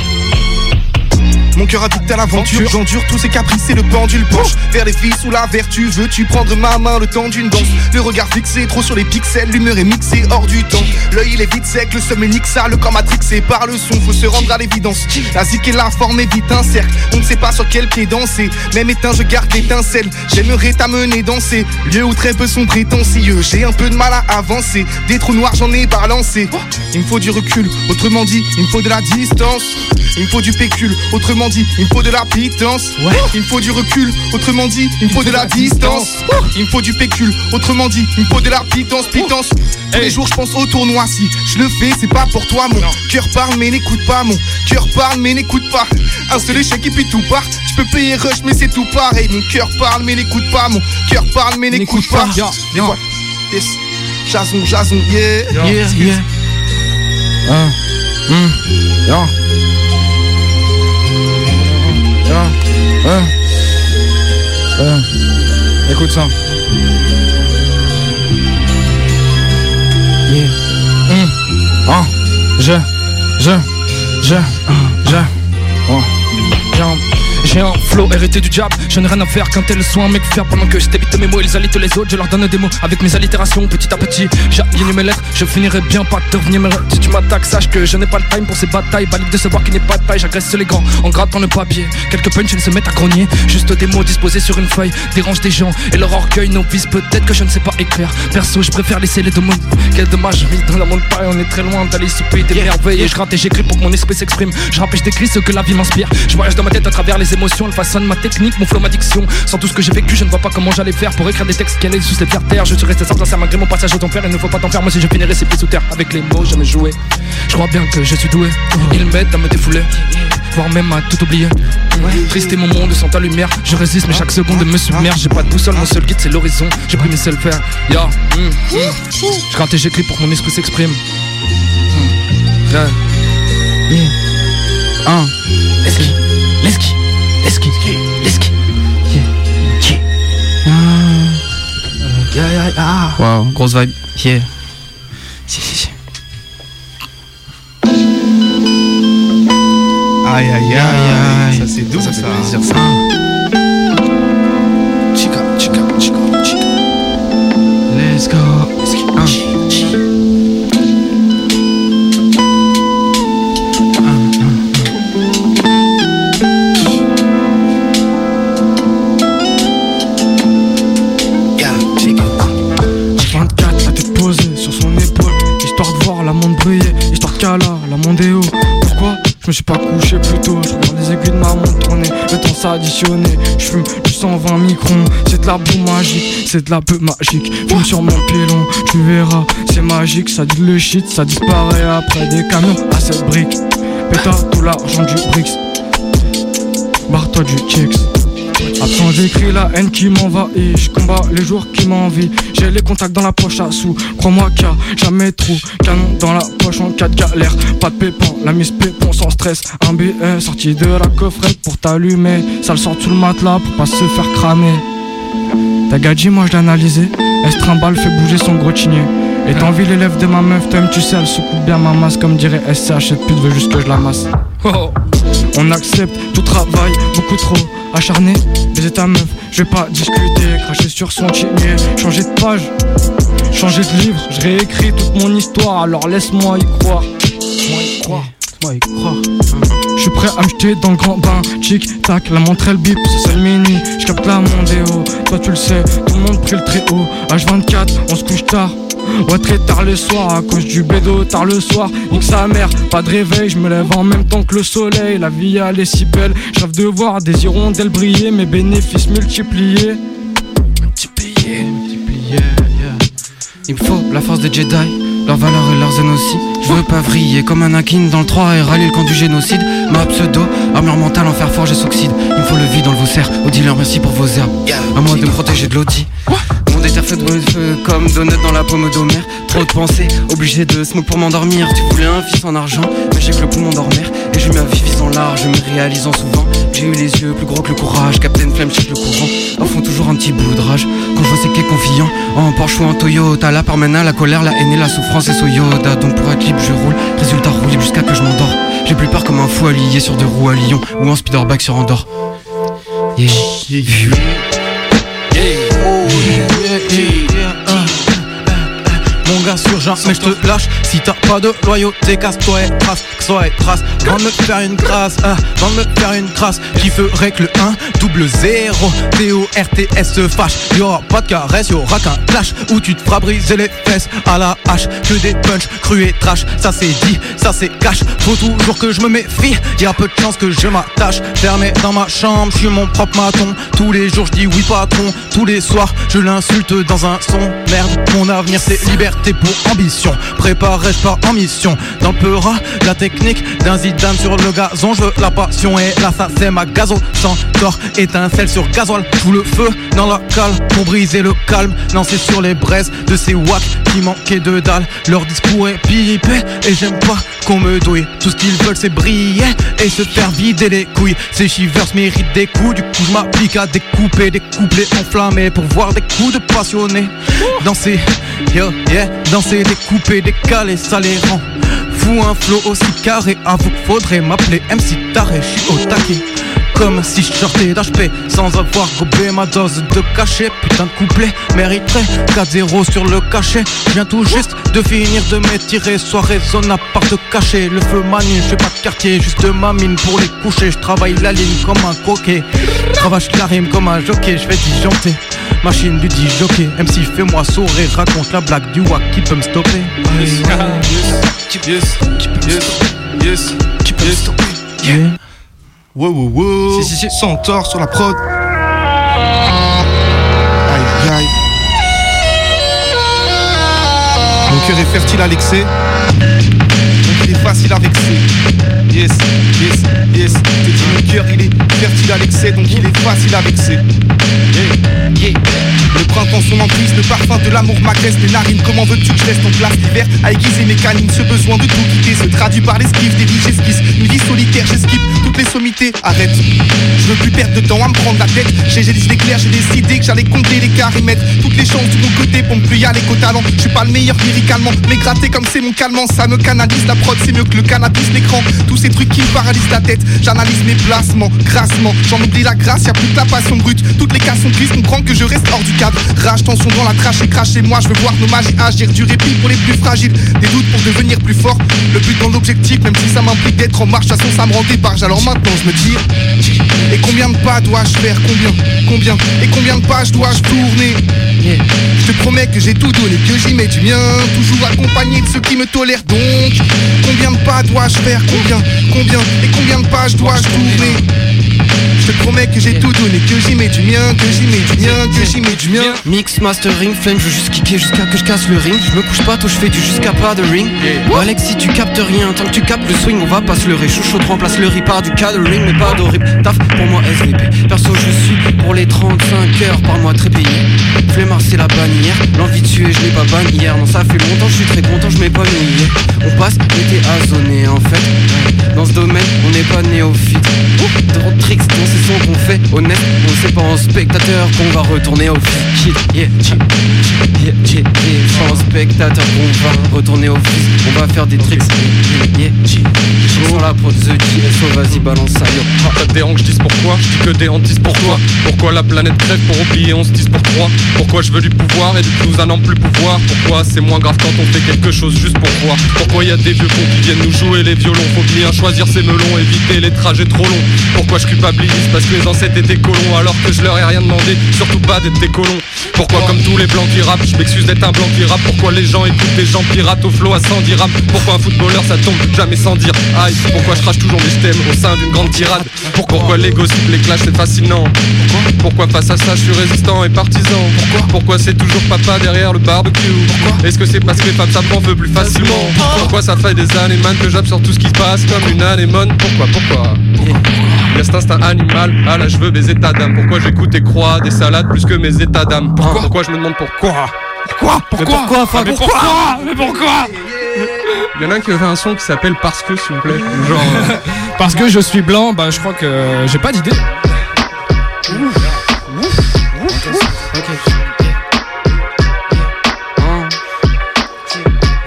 Mon cœur addict à l'aventure, j'endure tous ces caprices et le pendule penche vers les filles sous la vertu. Veux-tu prendre ma main le temps d'une danse? Le regard fixé trop sur les pixels, l'humeur est mixée hors du temps. L'œil il est vite sec, le est nixa, le corps matrixé par le son, faut se rendre à l'évidence. La zik et la forme est vite un cercle, on ne sait pas sur quel pied danser. Même éteint, je garde l'étincelle, j'aimerais t'amener danser. Lieu où très peu sont prétentieux, j'ai un peu de mal à avancer. Des trous noirs, j'en ai balancé. Il me faut du recul, autrement dit, il me faut de la distance. Il me faut du pécule, autrement dit, il me faut de la pitance. Il me faut du recul, autrement dit, il me faut de la distance. Il me faut du pécule, autrement dit, il me faut de la pitance, pitance. Tous les jours, je pense au tournoi. Si je le fais, c'est pas pour toi, mon cœur parle, mais n'écoute pas, mon cœur parle, mais n'écoute pas. Un seul échec et puis tout part. Tu peux payer rush, mais c'est tout pareil. Mon cœur parle, mais n'écoute pas, mon cœur parle, mais n'écoute pas. Yo. fois, yes. Jason, Jason, yeah. Yeah, yeah Hein. Hum. Yo. Yo. Hein. Hein. Écoute ça. Hein. Je. je, je. Oh. J'ai un flow hérité du diable, je n'ai rien à faire qu'un tel soin mec faire pendant que je débite mes mots, ils alitent les autres, je leur donne des mots avec mes allitérations petit à petit. J'aligne mes lettres, je finirai bien par devenir mes Si tu m'attaques, sache que je n'ai pas le time pour ces batailles, balique de savoir qu'il n'est pas de taille, j'agresse les grands en grattant le papier. Quelques punchs se mettent à grogner, juste des mots disposés sur une feuille, dérange des gens et leur orgueil nos vices peut-être que je ne sais pas écrire. Perso, je préfère laisser les démons. Quel dommage, vis dans la montagne, on est très loin d'aller souper des merveilles. Et je gratte et j'écris pour que mon esprit s'exprime. Je rappelle, je décris ce que la vie m'inspire. Je voyage dans ma tête à travers les émotions, elle façonne ma technique, mon flow, ma diction. Sans tout ce que j'ai vécu, je ne vois pas comment j'allais faire pour écrire des textes qui allaient sous cette terre. Je suis resté sans sincère malgré mon passage au père. Il ne faut pas t'en faire, moi si je finirai ces pieds sous terre. Avec les mots, jamais joué. Je crois bien que je suis doué. Ils m'aident à me défouler, voire même à tout oublier. Triste est mon monde sans ta lumière. Je résiste, mais chaque seconde me submerge. J'ai pas de boussole, mon seul guide c'est l'horizon. J'ai pris mes seuls faire. Ya, hum, hum. je gratte et j'écris pour que mon esprit s'exprime. Hum. Yeah. Yeah. Un. Yeah, yeah, yeah. Waouh, grosse vibe. Yeah. Si, si, si. Aïe aïe aïe, ça c'est doux ça. fait plaisir, ça. Je me suis pas couché plus tôt Je regarde les aiguilles de ma montre tourner Le temps s'additionner. Je fume du 120 microns C'est de la boue magique C'est de la peu magique. Fume sur mon pilon Tu verras C'est magique. Ça dit le shit Ça disparaît après des camions à cette brique. Péta tout l'argent du Brix. Barre-toi du checks j'écris la haine qui m'envahit. Je combats les jours qui m'envient. J'ai les contacts dans la poche à sous. Crois-moi qu'il jamais trop Canon dans la poche en cas de galère. Pas de pépon, la mise pépon sans stress. Un billet sorti de la coffrette pour t'allumer. Ça le sort sous le matelas pour pas se faire cramer. Ta gadji moi je l'ai analysé Elle se trimballe, fait bouger son gros chigné Et t'envie l'élève de ma meuf, toi tu sais elle se coupe bien ma masse Comme dirait SCH, cette pute veut juste que je la masse. Oh. On accepte tout travail, beaucoup trop acharné. Baiser ta meuf, je vais pas discuter, cracher sur son chigné, changer de page, changer de livre, je réécris toute mon histoire, alors laisse-moi y croire. Laisse-moi y croire. Croire. Je suis prêt à me jeter dans le grand bain, tic tac, la montre elle bip, c'est le mini, je capte la mondéo, toi tu le sais, tout le monde pris le très haut, H24, on se couche tard. Ouais très tard le soir à cause du bédo tard le soir Nique sa mère, pas de réveil, je me lève en même temps que le soleil La vie elle est si belle, je rêve de voir des hirondelles briller Mes bénéfices multipliés Multipliés, multipliés, yeah. Il me faut la force des Jedi, leur valeur et leur zen aussi. Je veux pas vriller comme un Akin dans le 3 et rallier le camp du génocide. Ma pseudo, armure mentale en fer forge et s'oxyde. Il me faut le vide dans le vos Au dealer, merci pour vos herbes. À moi de me protéger de l'audi. Déter fait de feu comme donut dans la pomme d'Homère. Trop de pensées, obligé de smoke pour m'endormir. Tu voulais un fils en argent, mais j'ai que le poumon dormir. Et je ma vie visant large, me réalisant souvent. J'ai eu les yeux plus gros que le courage. Captain Flemme check le courant. Au fond, toujours un petit bout de rage. Quand je vois ces quais confiants, en Porsche ou en Toyota, la parmena, la colère, la haine et la souffrance et Soyoda. Donc pour un clip, je roule. Résultat roule jusqu'à que je m'endors. J'ai plus peur comme un fou allié sur deux roues à Lyon ou en speederback sur Andorre. Yeah. Mon mais je te lâche. Si t'as pas de loyauté, casse-toi et trace Que soit et trace. Va me faire une grâce ah, Va me faire une grâce Qui ferait que le 1 double 0 T-O-R-T-S se fâche Y'aura pas de caresse, y'aura qu'un clash Où tu te feras briser les fesses. À la hache Que des punch crus et trash. Ça c'est dit, ça c'est cash. Faut toujours que je me méfie. Y'a peu de chance que je m'attache. Fermé dans ma chambre, je suis mon propre maton. Tous les jours je dis oui patron. Tous les soirs je l'insulte dans un son. Merde, mon avenir c'est liberté pour ambition. Préparé, je pars en mission? Dans le la technique d'un Zidane sur le gazon. Je veux la passion et là ça c'est ma gazo. Sans tort, étincelle sur gasoil. Tout le feu dans la cale pour briser le calme. Non c'est sur les braises de ces wacks qui manquaient de dalle. Leur discours est pipé et j'aime pas qu'on me douille. Tout ce qu'ils veulent c'est briller et se faire vider les couilles. Ces shivers méritent des coups. Du coup je m'applique à découper des couplets enflammés Pour voir des coups de passionnés. Danser, yo, yeah Danser, découper, décaler, ça les rend fous un flow aussi carré, avoue faudrait m'appeler MC Taré, je suis au taquet. Comme si je sortais d'HP sans avoir gobé ma dose de cachet. Putain de couplet mériterait 4-0 sur le cachet. Je viens tout juste de finir de m'étirer. Soirée zone à part de cacher. Le feu manie, je pas de quartier, juste ma mine pour les coucher. Je travaille la ligne comme un coquet. Travaille la rime comme un jockey, je vais disjoncter. Machine du disjockey. MC fais-moi sourire, raconte la blague du wack qui peut me stopper. Yes, yes, yes, yes, Qui peut me stopper. Yeah. Wow, wow, wow. Si, si, si. Centaure sur la prod. Aïe, aïe. Mon cœur est fertile à l'excès. Donc il est facile à vexer. Yes, yes, yes. T'es dit mon cœur il est fertile à l'excès. Donc il est facile à vexer. Yeah, yeah. Le printemps son emprise, le parfum de l'amour m'agresse les narines. Comment veux-tu que je reste en place l'hiver à aiguiser mes canines? Ce besoin de tout quitter se traduit par l'esquive des vies j'esquisse. Une vie solitaire, j'esquive toutes les sommités. Arrête, je veux plus perdre de temps à me prendre la tête. J'ai j'ai les éclairs, j'ai décidé que j'allais compter les carrés, mettre toutes les chances de mon côté pour ne plus y aller qu'au talent. Je suis pas le meilleur lyricalement, mais gratter comme c'est mon calmant, ça me canalise. La prod c'est mieux que le cannabis, l'écran. Tous ces trucs qui me paralysent la tête. J'analyse mes placements, grassement. J'en oublie la grâce, y a plus que la passion brute. Toutes les cas sont prises, comprends que je reste hors du cadre. Rage, tension dans la trache et crache chez moi. Je veux voir nos mages agir du répit pour les plus fragiles. Des doutes pour devenir plus fort. Le but dans l'objectif, même si ça m'implique d'être en marche. De toute façon, ça me rend débarge. Alors maintenant, je me tire. Et combien de pas dois-je faire? Combien Combien Et combien de pages dois-je tourner? Je te promets que j'ai tout donné, que j'y mets du mien. Toujours accompagné de ceux qui me tolèrent donc. Combien de pas dois-je faire? Combien Combien Et combien de pages dois-je tourner? Je te promets que j'ai tout donné, que j'y mets du mien, que j'y mets du mien, que j'y mets du mien. Mix, mastering, flame, je veux juste kicker jusqu'à que je casse le ring. Je me couche pas, toi je fais du jusqu'à pas de ring. Alex, si tu captes rien, tant que tu captes le swing, on va pas se leurrer. Chouchou remplace le ripard du ring, mais pas d'horrible. Taf pour moi SVP. Perso, je suis pour les 35 heures par mois très payé. Flemmard, c'est la bannière. L'envie de tuer, je l'ai pas banni hier. Non, ça fait longtemps, je suis très content, je m'épanouis hier. On passe l'été à zoner en fait. Dans ce domaine, on n'est pas néophyte. Trop de tricks dans ces sons qu'on fait. Honnête, on sait pas en spectateur qu'on va retourner au yeah, yeah. C'est pas en spectateur qu'on va retourner au fils. On va faire des tricks. Yeah. Sur la prod The GSO, vas-y, balance ça. yo. Ça te dérange, je dis pourquoi Je dis que des hantises pour toi. Pourquoi la planète crève pour oublier, on se dise pour trois? Pourquoi je veux du pouvoir et du coup à n'en plus pouvoir? Pourquoi c'est moins grave quand on fait quelque chose juste pour voir? Pourquoi y a des vieux cons qui viennent nous jouer les violons? Faut bien choisir ses melons, éviter les trajets trop longs. Pourquoi je culpabilise? Parce que les ancêtres étaient colons Alors que je leur ai rien demandé, surtout pas d'être des colons. Pourquoi comme tous les blancs qui rappent, je m'excuse d'être un blanc qui rappe? Pourquoi les gens écoutent des gens pirates au flow à 110 dirhams Pourquoi un footballeur ça tombe jamais sans dire aïe? Pourquoi je crache toujours mes thèmes au sein d'une grande tirade? Pourquoi les gossips, les clashs c'est fascinant? Pourquoi face à ça je suis résistant et partisan? Pourquoi Pourquoi c'est toujours papa derrière le barbecue? Est-ce que c'est parce que les femmes feu plus facilement? Pourquoi ça fait des années que j'absorbe tout ce qui se passe comme une anémone? Pourquoi Pourquoi? Il y a cet instinct animal, ah là je veux mes états d'âme. Pourquoi j'écoute et crois des salades plus que mes états d'âme? Pourquoi je me demande pourquoi? Pourquoi Mais Pourquoi pourquoi enfin, Mais pourquoi pourquoi Mais pourquoi Il y en a un qui avait un son qui s'appelle Parce que s'il vous plaît Genre euh, [laughs] Parce que je suis blanc, bah je crois que j'ai pas d'idée.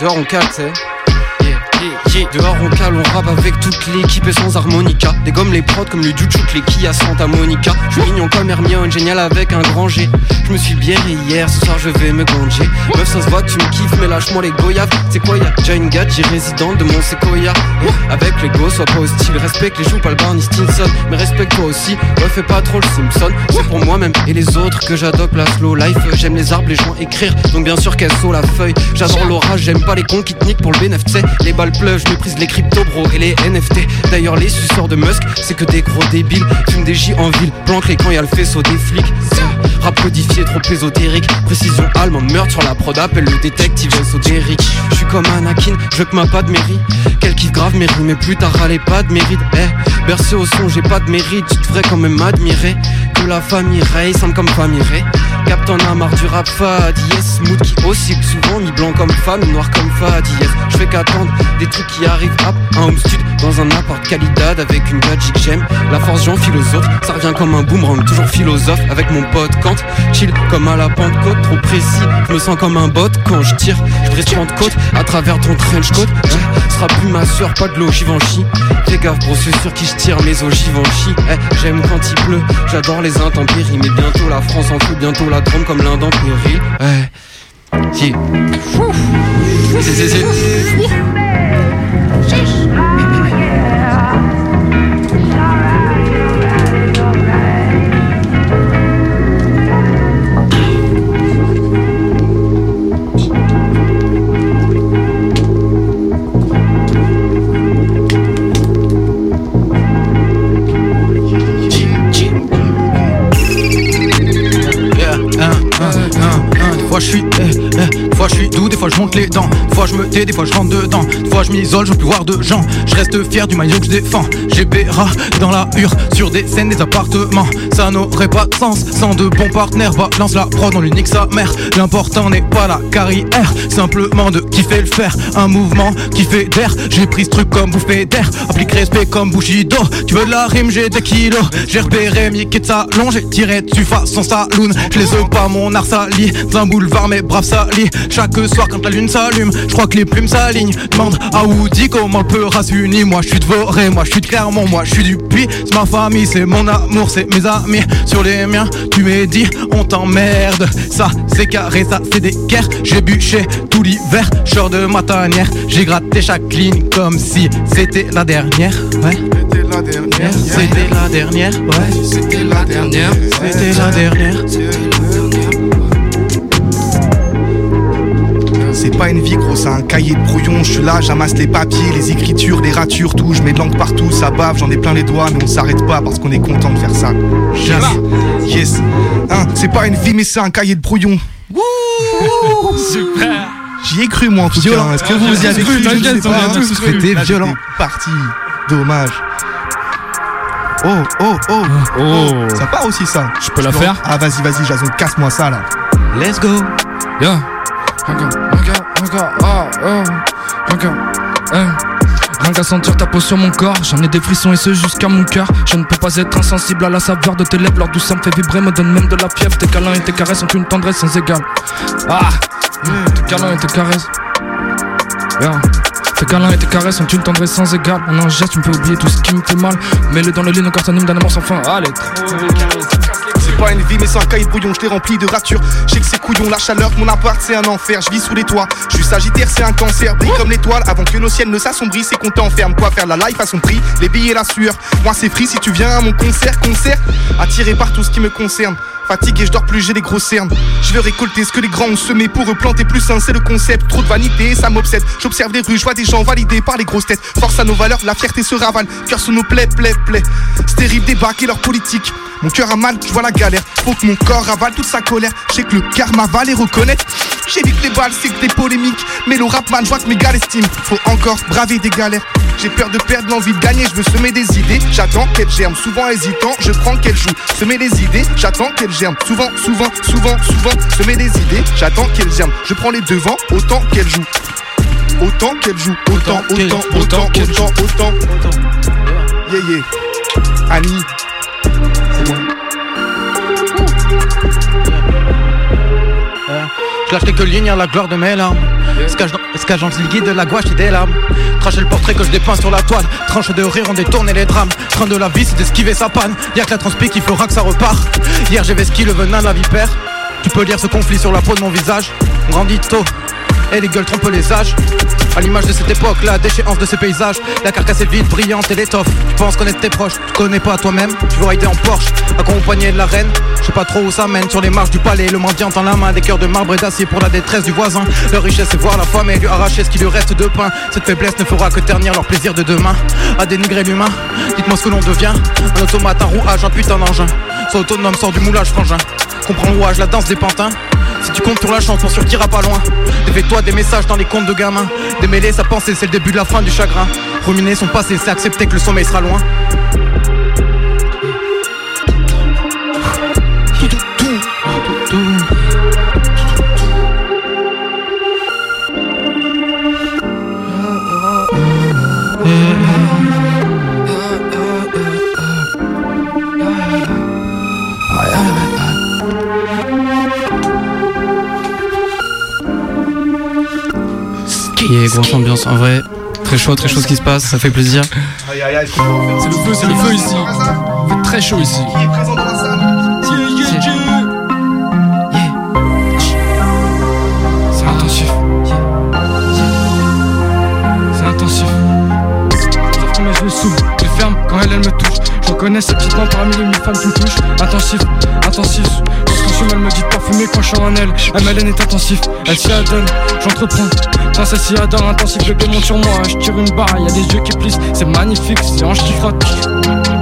Dehors on cale, tu sais. Dehors on cale, on rappe avec toute l'équipe et sans harmonica. Dégomme les prods comme le Duchuk, les qui à Santa Monica. Je suis mignon comme Hermione, génial avec un grand G. Je me suis bien hier, ce soir je vais me ganger. Meuf ça se voit, tu me kiffes mais lâche-moi les goyaves. C'est quoi y'a déjà une gadget résidente de mon séquoia Avec les go, sois pas hostile Respecte les joues, pas le Barney Stinson. Mais respecte toi aussi, ouais fais pas trop le Simpson. C'est pour moi-même et les autres que j'adopte la slow life. J'aime les arbres, les joints, écrire Donc bien sûr qu'elle saut la feuille. J'adore l'orage, j'aime pas les cons qui te niquent pour le bénéf tu sais, Les balles pleuvent, je méprise les crypto bro et les NFT D'ailleurs les suceurs de Musk, c'est que des gros débiles. Fume des J en ville, planque les camps, y'a le faisceau des flics. Rap codifié, trop ésotérique. Précision allemande, meurtre sur la prod, appelle le détective ésotérique Je suis comme Anakin, je veux que ma pas de mairie Quel kiff grave mérite, mais plus tard râlez pas de mérite. Eh, bercé au son, j'ai pas de mérite, tu devrais quand même m'admirer la famille Ray, semble comme famille Ray. Captain a marre du rap fade, yes, mood qui oscille souvent, ni blanc comme femme, ni noir comme fade, yes. Je fais qu'attendre des trucs qui arrivent, hop, un home stud dans un appart qualidad avec une gadget que j'aime. La force, j'en philosophe, ça revient comme un boomerang, toujours philosophe avec mon pote Kant. Chill comme à la Pentecôte, trop précis, je me sens comme un bot quand je tire. Je brise côte à travers ton trench coat. Eh, sera plus ma soeur, pas de l'eau, Givenchy. Fais gaffe, gros, c'est sur qui je tire mes os Givenchy. Eh, j'aime quand il pleut, j'adore les intempéries, mais bientôt la France en fout, bientôt la trompe comme l'Inde en péril. Ouais. Si. Je suis, eh, eh, des fois je suis doux, des fois je monte les dents, des fois je me tais, des fois je rentre dedans, des fois je m'isole, je veux plus voir de gens, je reste fier du maillot que je défends. J'ai Béra dans la hure, sur des scènes, des appartements, ça n'aurait pas de sens sans de bons partenaires. Balance la prod, on l'unique sa mère. L'important n'est pas la carrière, simplement de kiffer le faire. Un mouvement qui fait d'air, j'ai pris ce truc comme bouffée d'air, applique respect comme Bushido. Tu veux de la rime, j'ai des kilos, j'ai repéré Mickey de salon, j'ai tiré dessus façon saloon. Je les pas, mon art sali, dans un boulevard, mes braves salis. Chaque soir, quand la lune s'allume, je crois que les plumes s'alignent. Demande à Woody comment le peut s'unir. Moi, je suis de Voré, moi, je suis de Clermont, moi, je suis du Puy. C'est ma famille, c'est mon amour, c'est mes amis. Sur les miens, tu m'es dit, on t'emmerde. Ça, c'est carré, ça, c'est des guerres. J'ai bûché tout l'hiver, genre de ma tanière. J'ai gratté chaque ligne comme si c'était la dernière. Ouais. C'était la dernière. C'était la dernière, ouais. C'était la dernière. C'était la dernière. C'est pas une vie gros, c'est un cahier de brouillon. Je suis là, j'amasse les papiers, les écritures, les ratures, tout. Je mets de l'encre partout, ça bave, j'en ai plein les doigts, mais on s'arrête pas parce qu'on est content de faire ça. Jamais. Yes. Hein, c'est pas une vie, mais c'est un cahier de brouillon. [laughs] Super J'y ai cru moi en tout cas. Violent. Est-ce que vous y avez cru? hein. cru. C'était violent. Parti. Dommage. Oh, oh, oh, Oh. Ça part aussi ça. Je peux la faire? Ah vas-y, vas-y, Jason, casse-moi ça là. Let's go. Yeah. Regarde, regarde, regarde, ah, oh, regarde, hein. Rien qu'à sentir ta peau sur mon corps, j'en ai des frissons et ce jusqu'à mon cœur. Je ne peux pas être insensible à la saveur de tes lèvres, leur douceur me fait vibrer, me donne même de la fièvre. Tes câlins et tes caresses ont une tendresse sans égale. Ah, tes câlins et tes caresses. Tes câlins et tes caresses ont une tendresse sans égale. En un geste, tu me fais oublier tout ce qui me fait mal. Mets-le dans le lit, nos corps s'animent d'un amour sans fin. Allez, pas une vie, mais un cahier de brouillon, je l'ai rempli de ratures. Je sais que c'est couillon, la chaleur de mon appart, c'est un enfer. Je vis sous les toits, je suis sagittaire, c'est un cancer. Brille comme l'étoile, avant que nos ciels ne s'assombrissent et qu'on t'enferme. Quoi faire la life à son prix, les billets, la sueur. Moi, c'est free si tu viens à mon concert, concert. Attiré par tout ce qui me concerne. Fatigué, je dors plus, j'ai des grosses cernes. Je veux récolter ce que les grands ont semé pour replanter plus sain, c'est le concept. Trop de vanité, ça m'obsède. J'observe les rues, je vois des gens validés par les grosses têtes. Force à nos valeurs, la fierté se ravale. Cœur sous nos plaies, plaies, plaies. C'est terrible débat leur politique. Mon cœur a mal, je vois la galère. Faut que mon corps avale toute sa colère. Je sais que le karma va les reconnaître. J'évite les balles, c'est que des polémiques. Mais le rap man, je vois que mes gars l'estiment. Faut encore braver des galères. J'ai peur de perdre l'envie de gagner, je veux semer des idées. J'attends qu'elles germent, souvent hésitant, je prends qu'elles jouent. Semer des idées, j'attends qu'elles germent. Souvent, souvent, souvent, souvent, semer des idées, j'attends qu'elles germent. Je prends les devants, autant qu'elles jouent. Autant qu'elles jouent, autant, autant, autant, autant, autant, autant. Yeah, yeah. Annie. Je lâche quelques lignes à la gloire de mes larmes. Escage dans le guide de la gouache et des larmes? Tracher le portrait que je dépeins sur la toile. Tranche de rire, on détourne les drames. Train de la vie, c'est d'esquiver sa panne. Y'a que la transpi qui fera que ça repart. Hier, j'ai vesqui le venin de la vipère. Tu peux lire ce conflit sur la peau de mon visage. On grandit tôt. Et les gueules trompent les âges. À l'image de cette époque, la déchéance de ces paysages. La carcasse est vide, brillante et l'étoffe. Tu penses connaître tes proches, tu connais pas toi-même. Tu veux rider en Porsche, accompagné de la reine. Je sais pas trop où ça mène, sur les marches du palais. Le mendiant en la main, des cœurs de marbre et d'acier pour la détresse du voisin. Leur richesse, c'est voir la femme et lui arracher ce qui lui reste de pain. Cette faiblesse ne fera que ternir leur plaisir de demain. À dénigrer l'humain, dites-moi ce que l'on devient. Un automate, un rouage, un putain d'engin. Sois autonome, sort du moulage, frangin. Comprends le rouage, la danse des pantins. Si tu comptes sur la chance, ton sûr t'iras pas loin. Défais-toi des messages dans les contes de gamins. Démêler sa pensée, c'est le début de la fin du chagrin. Ruminer son passé, c'est accepter que le sommeil sera loin. En vrai, très chaud, très chaud ce qui se passe, ça fait plaisir. C'est le feu, c'est le feu ici. Très chaud ici. Reconnais ces petites mains parmi les mille femmes qui me touchent. Intensif, intensif. Lorsqu'on elle me dit de parfumer quand je suis en elle. MLN est intensif, elle s'y adonne, j'entreprends. Princesse s'y adore, intensif, bébé monte sur moi. Je tire une barre, y a des yeux qui plissent. C'est magnifique, c'est hanches qui frottent.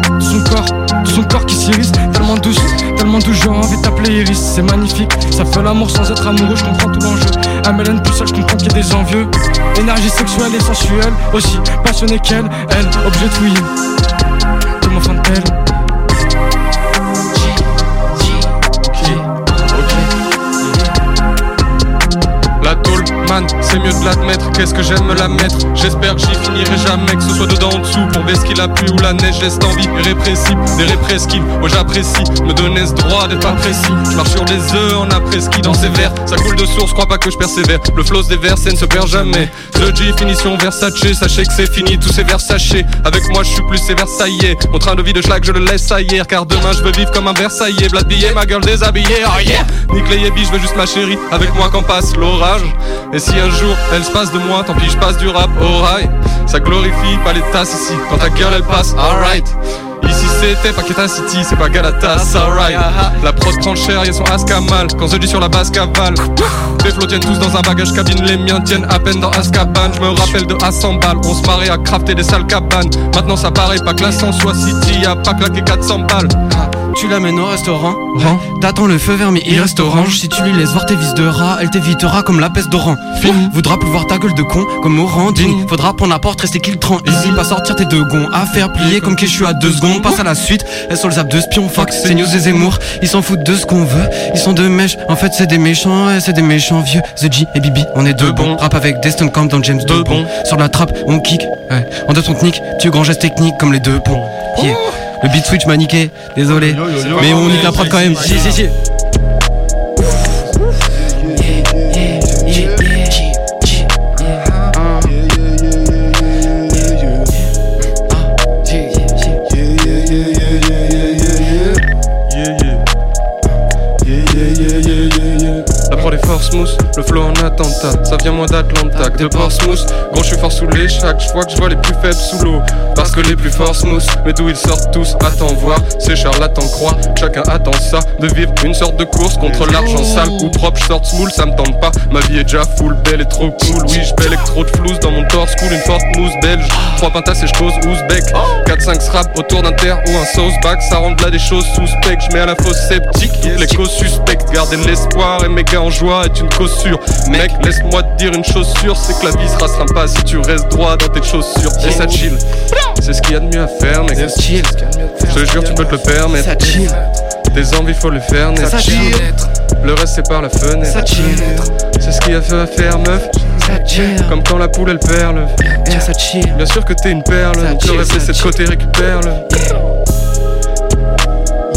Tout son corps, son corps qui s'irise. Tellement douce, tellement douce, j'ai envie de t'appeler Iris. C'est magnifique, ça fait l'amour sans être amoureux, je comprends tout l'enjeu. MLN plus seul, je comprends qu'il y a des envieux. Énergie sexuelle et sensuelle, aussi passionnée qu'elle, elle, objet de mon c'est mieux de l'admettre. Qu'est-ce que j'aime me la mettre? J'espère que j'y finirai jamais, que ce soit dedans en dessous. Pour qu'il a plu ou la neige, laisse envie irrépressible. Des répresquives, moi j'apprécie. Me donner ce droit d'être pas précis. Je marche sur des œufs en après-ski dans ces vers. Ça coule de source, crois pas que je persévère. Le flow des vers, ça ne se perd jamais. The G, finition Versace. Sachez que c'est fini, tous ces vers sachés. Avec moi, je suis plus sévère, ça y est. Mon train de vie de schlag, je le laisse ailleurs. Car demain, je veux vivre comme un Versaillais. Billet, ma gueule déshabillée. Oh yeah! Nique les je veux juste ma chérie. Avec moi quand passe l'orage. Si un jour elle se passe de moi, tant pis je passe du rap au rail. Ça glorifie pas les tasses ici, quand ta gueule elle passe, alright. Ici c'était Paqueta City, c'est pas Galatas, alright. La prod prend cher, y'a son mal Quand je dis sur la basse cavale, les flots tiennent tous dans un bagage cabine, les miens tiennent à peine dans Azkaban. Je me rappelle de Hassan balles, on se marrait à crafter des sales cabanes. Maintenant ça paraît pas que la soit City, y'a pas claqué 400 balles. Tu l'amènes au restaurant, t'attends le feu vert mais il reste orange. Si tu lui laisses voir tes vis de rat, elle t'évitera comme la peste d'Oran. Fini. Voudra plus voir ta gueule de con comme Morandine. Faudra prendre la porte, rester qu'il trempe. Ici, pas sortir tes deux gonds. À faire plier comme que je suis à deux secondes. Passe à la suite, elles sont le zap de spion. Fox, c'est news et Zemmour. Ils s'en foutent de ce qu'on veut. Ils sont deux mèches, en fait c'est des méchants, c'est des méchants vieux. The G et Bibi, on est deux bons. Rap avec Destin Camp dans James bons. Sur la trappe, on kick. Ouais. En deux ton technique, tu grand geste technique comme les deux ponts. Le beat switch m'a niqué, désolé. Mais on nique la prod quand même. Le flow en attentat, ça vient moins d'Atlanta que de Portsmouth. Gros, je suis fort sous les chaque fois que je vois les plus faibles sous l'eau. Parce que les plus forts smooth, mais d'où ils sortent tous, attends voir. Ces charlatans croient, chacun attend ça. De vivre une sorte de course contre l'argent sale ou propre, je sorte smooth, ça me tente pas. Ma vie est déjà full, belle et trop cool. Oui, je belle trop de flouze dans mon torse, cool, une forte mousse belge. Trois pintas et je cause ouzbek. 4-5 scrap autour d'un terre ou un sauce back, ça rend là des choses suspectes. Je mets à la fausse sceptique, les causes suspectes. Garder l'espoir et méga en joie est une cause sûre. Mec, laisse-moi te dire une chose sûre, c'est que la vie sera sympa si tu restes droit dans tes chaussures. Et ça chill. C'est ce qu'il y a de mieux à faire, mec. Je te jure, tu peux te le permettre. Ça chill. Tes envies, faut le faire. Ça chill. Le reste, c'est par la fenêtre. Ça chill. C'est ce qu'il y a à faire, meuf. Chill. Comme quand la poule elle perle. Bien, chill. Sûr que t'es une perle. Donc le reste, c'est de côté, récupère-le.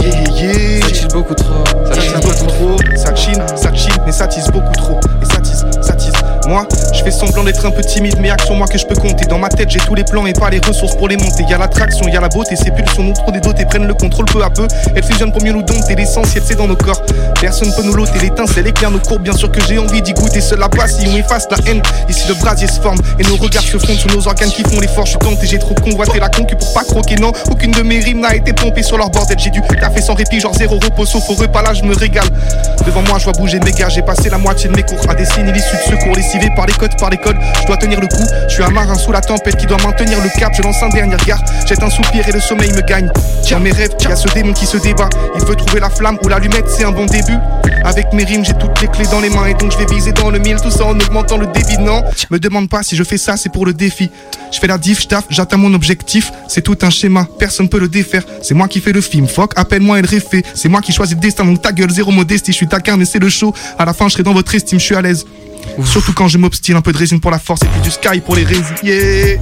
Yeah, yeah. Ça chill beaucoup trop. Ça chill beaucoup trop. Ça chill, ça chill, mais ça tisse beaucoup trop. Et ça tisse, ça tisse. Moi, je fais semblant d'être un peu timide, mais action moi que je peux compter. Dans ma tête, j'ai tous les plans et pas les ressources pour les monter. Y a l'attraction, y a la beauté, ces pulsions nous trop des dotés prennent le contrôle peu à peu. Elles fusionnent pour mieux nous dompter. L'essentiel, c'est dans nos corps. Personne peut nous l'ôter. L'étincelle éclaire nos courbes. Bien sûr que j'ai envie d'y goûter. Cela passe si on efface la haine. Ici, le brasier se forme et nos regards se fondent sur nos organes qui font l'effort. Je suis tenté, j'ai trop convoité la concu pour pas croquer. Non, aucune de mes rimes n'a été pompée sur leur bordel. J'ai dû fait sans répit, genre zéro repos, sauf au repas là, je me régale. Devant moi, je vois bouger mes gars. J'ai passé la moitié de mes cours à dessiner l'issue de secours, par les côtes, par les je dois tenir le coup. Je suis un marin sous la tempête qui doit maintenir le cap. Je lance un dernier regard, jette un soupir et le sommeil me gagne. Dans mes rêves, y a ce démon qui se débat. Il veut trouver la flamme ou l'allumette, c'est un bon début. Avec mes rimes, j'ai toutes les clés dans les mains et donc je vais viser dans le mille, tout ça en augmentant le débit. Non, me demande pas si je fais ça, c'est pour le défi. Je fais la diff, je j'atteins mon objectif. C'est tout un schéma, personne peut le défaire. C'est moi qui fais le film, fuck, appelle-moi le réfé. C'est moi qui choisis le destin, donc ta gueule, zéro modestie. Je suis taquin, mais c'est le show. À la fin, je serai dans votre estime, je suis à l'aise. Surtout quand je m'obstine, un peu de résine pour la force et puis du sky pour les résines. Yeah,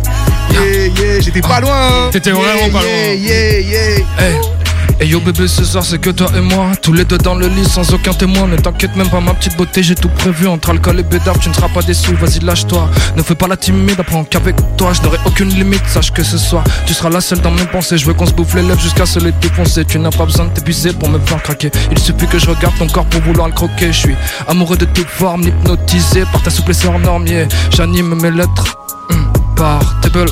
yeah, yeah, j'étais pas loin. T'étais vraiment pas loin. Yeah, yeah, yeah. Hey. Yo bébé ce soir c'est que toi et moi. Tous les deux dans le lit sans aucun témoin. Ne t'inquiète même pas ma petite beauté j'ai tout prévu. Entre alcool et bédard tu ne seras pas déçu. Vas-y lâche-toi. Ne fais pas la timide apprends qu'avec toi je n'aurai aucune limite. Sache que ce soir tu seras la seule dans mes pensées. Je veux qu'on se bouffe les lèvres jusqu'à se les défoncer. Tu n'as pas besoin de t'épuiser pour me faire craquer. Il suffit que je regarde ton corps pour vouloir le croquer. Je suis amoureux de tes formes hypnotisé par ta souplesse hors normier J'anime mes lettres hum, par tes belles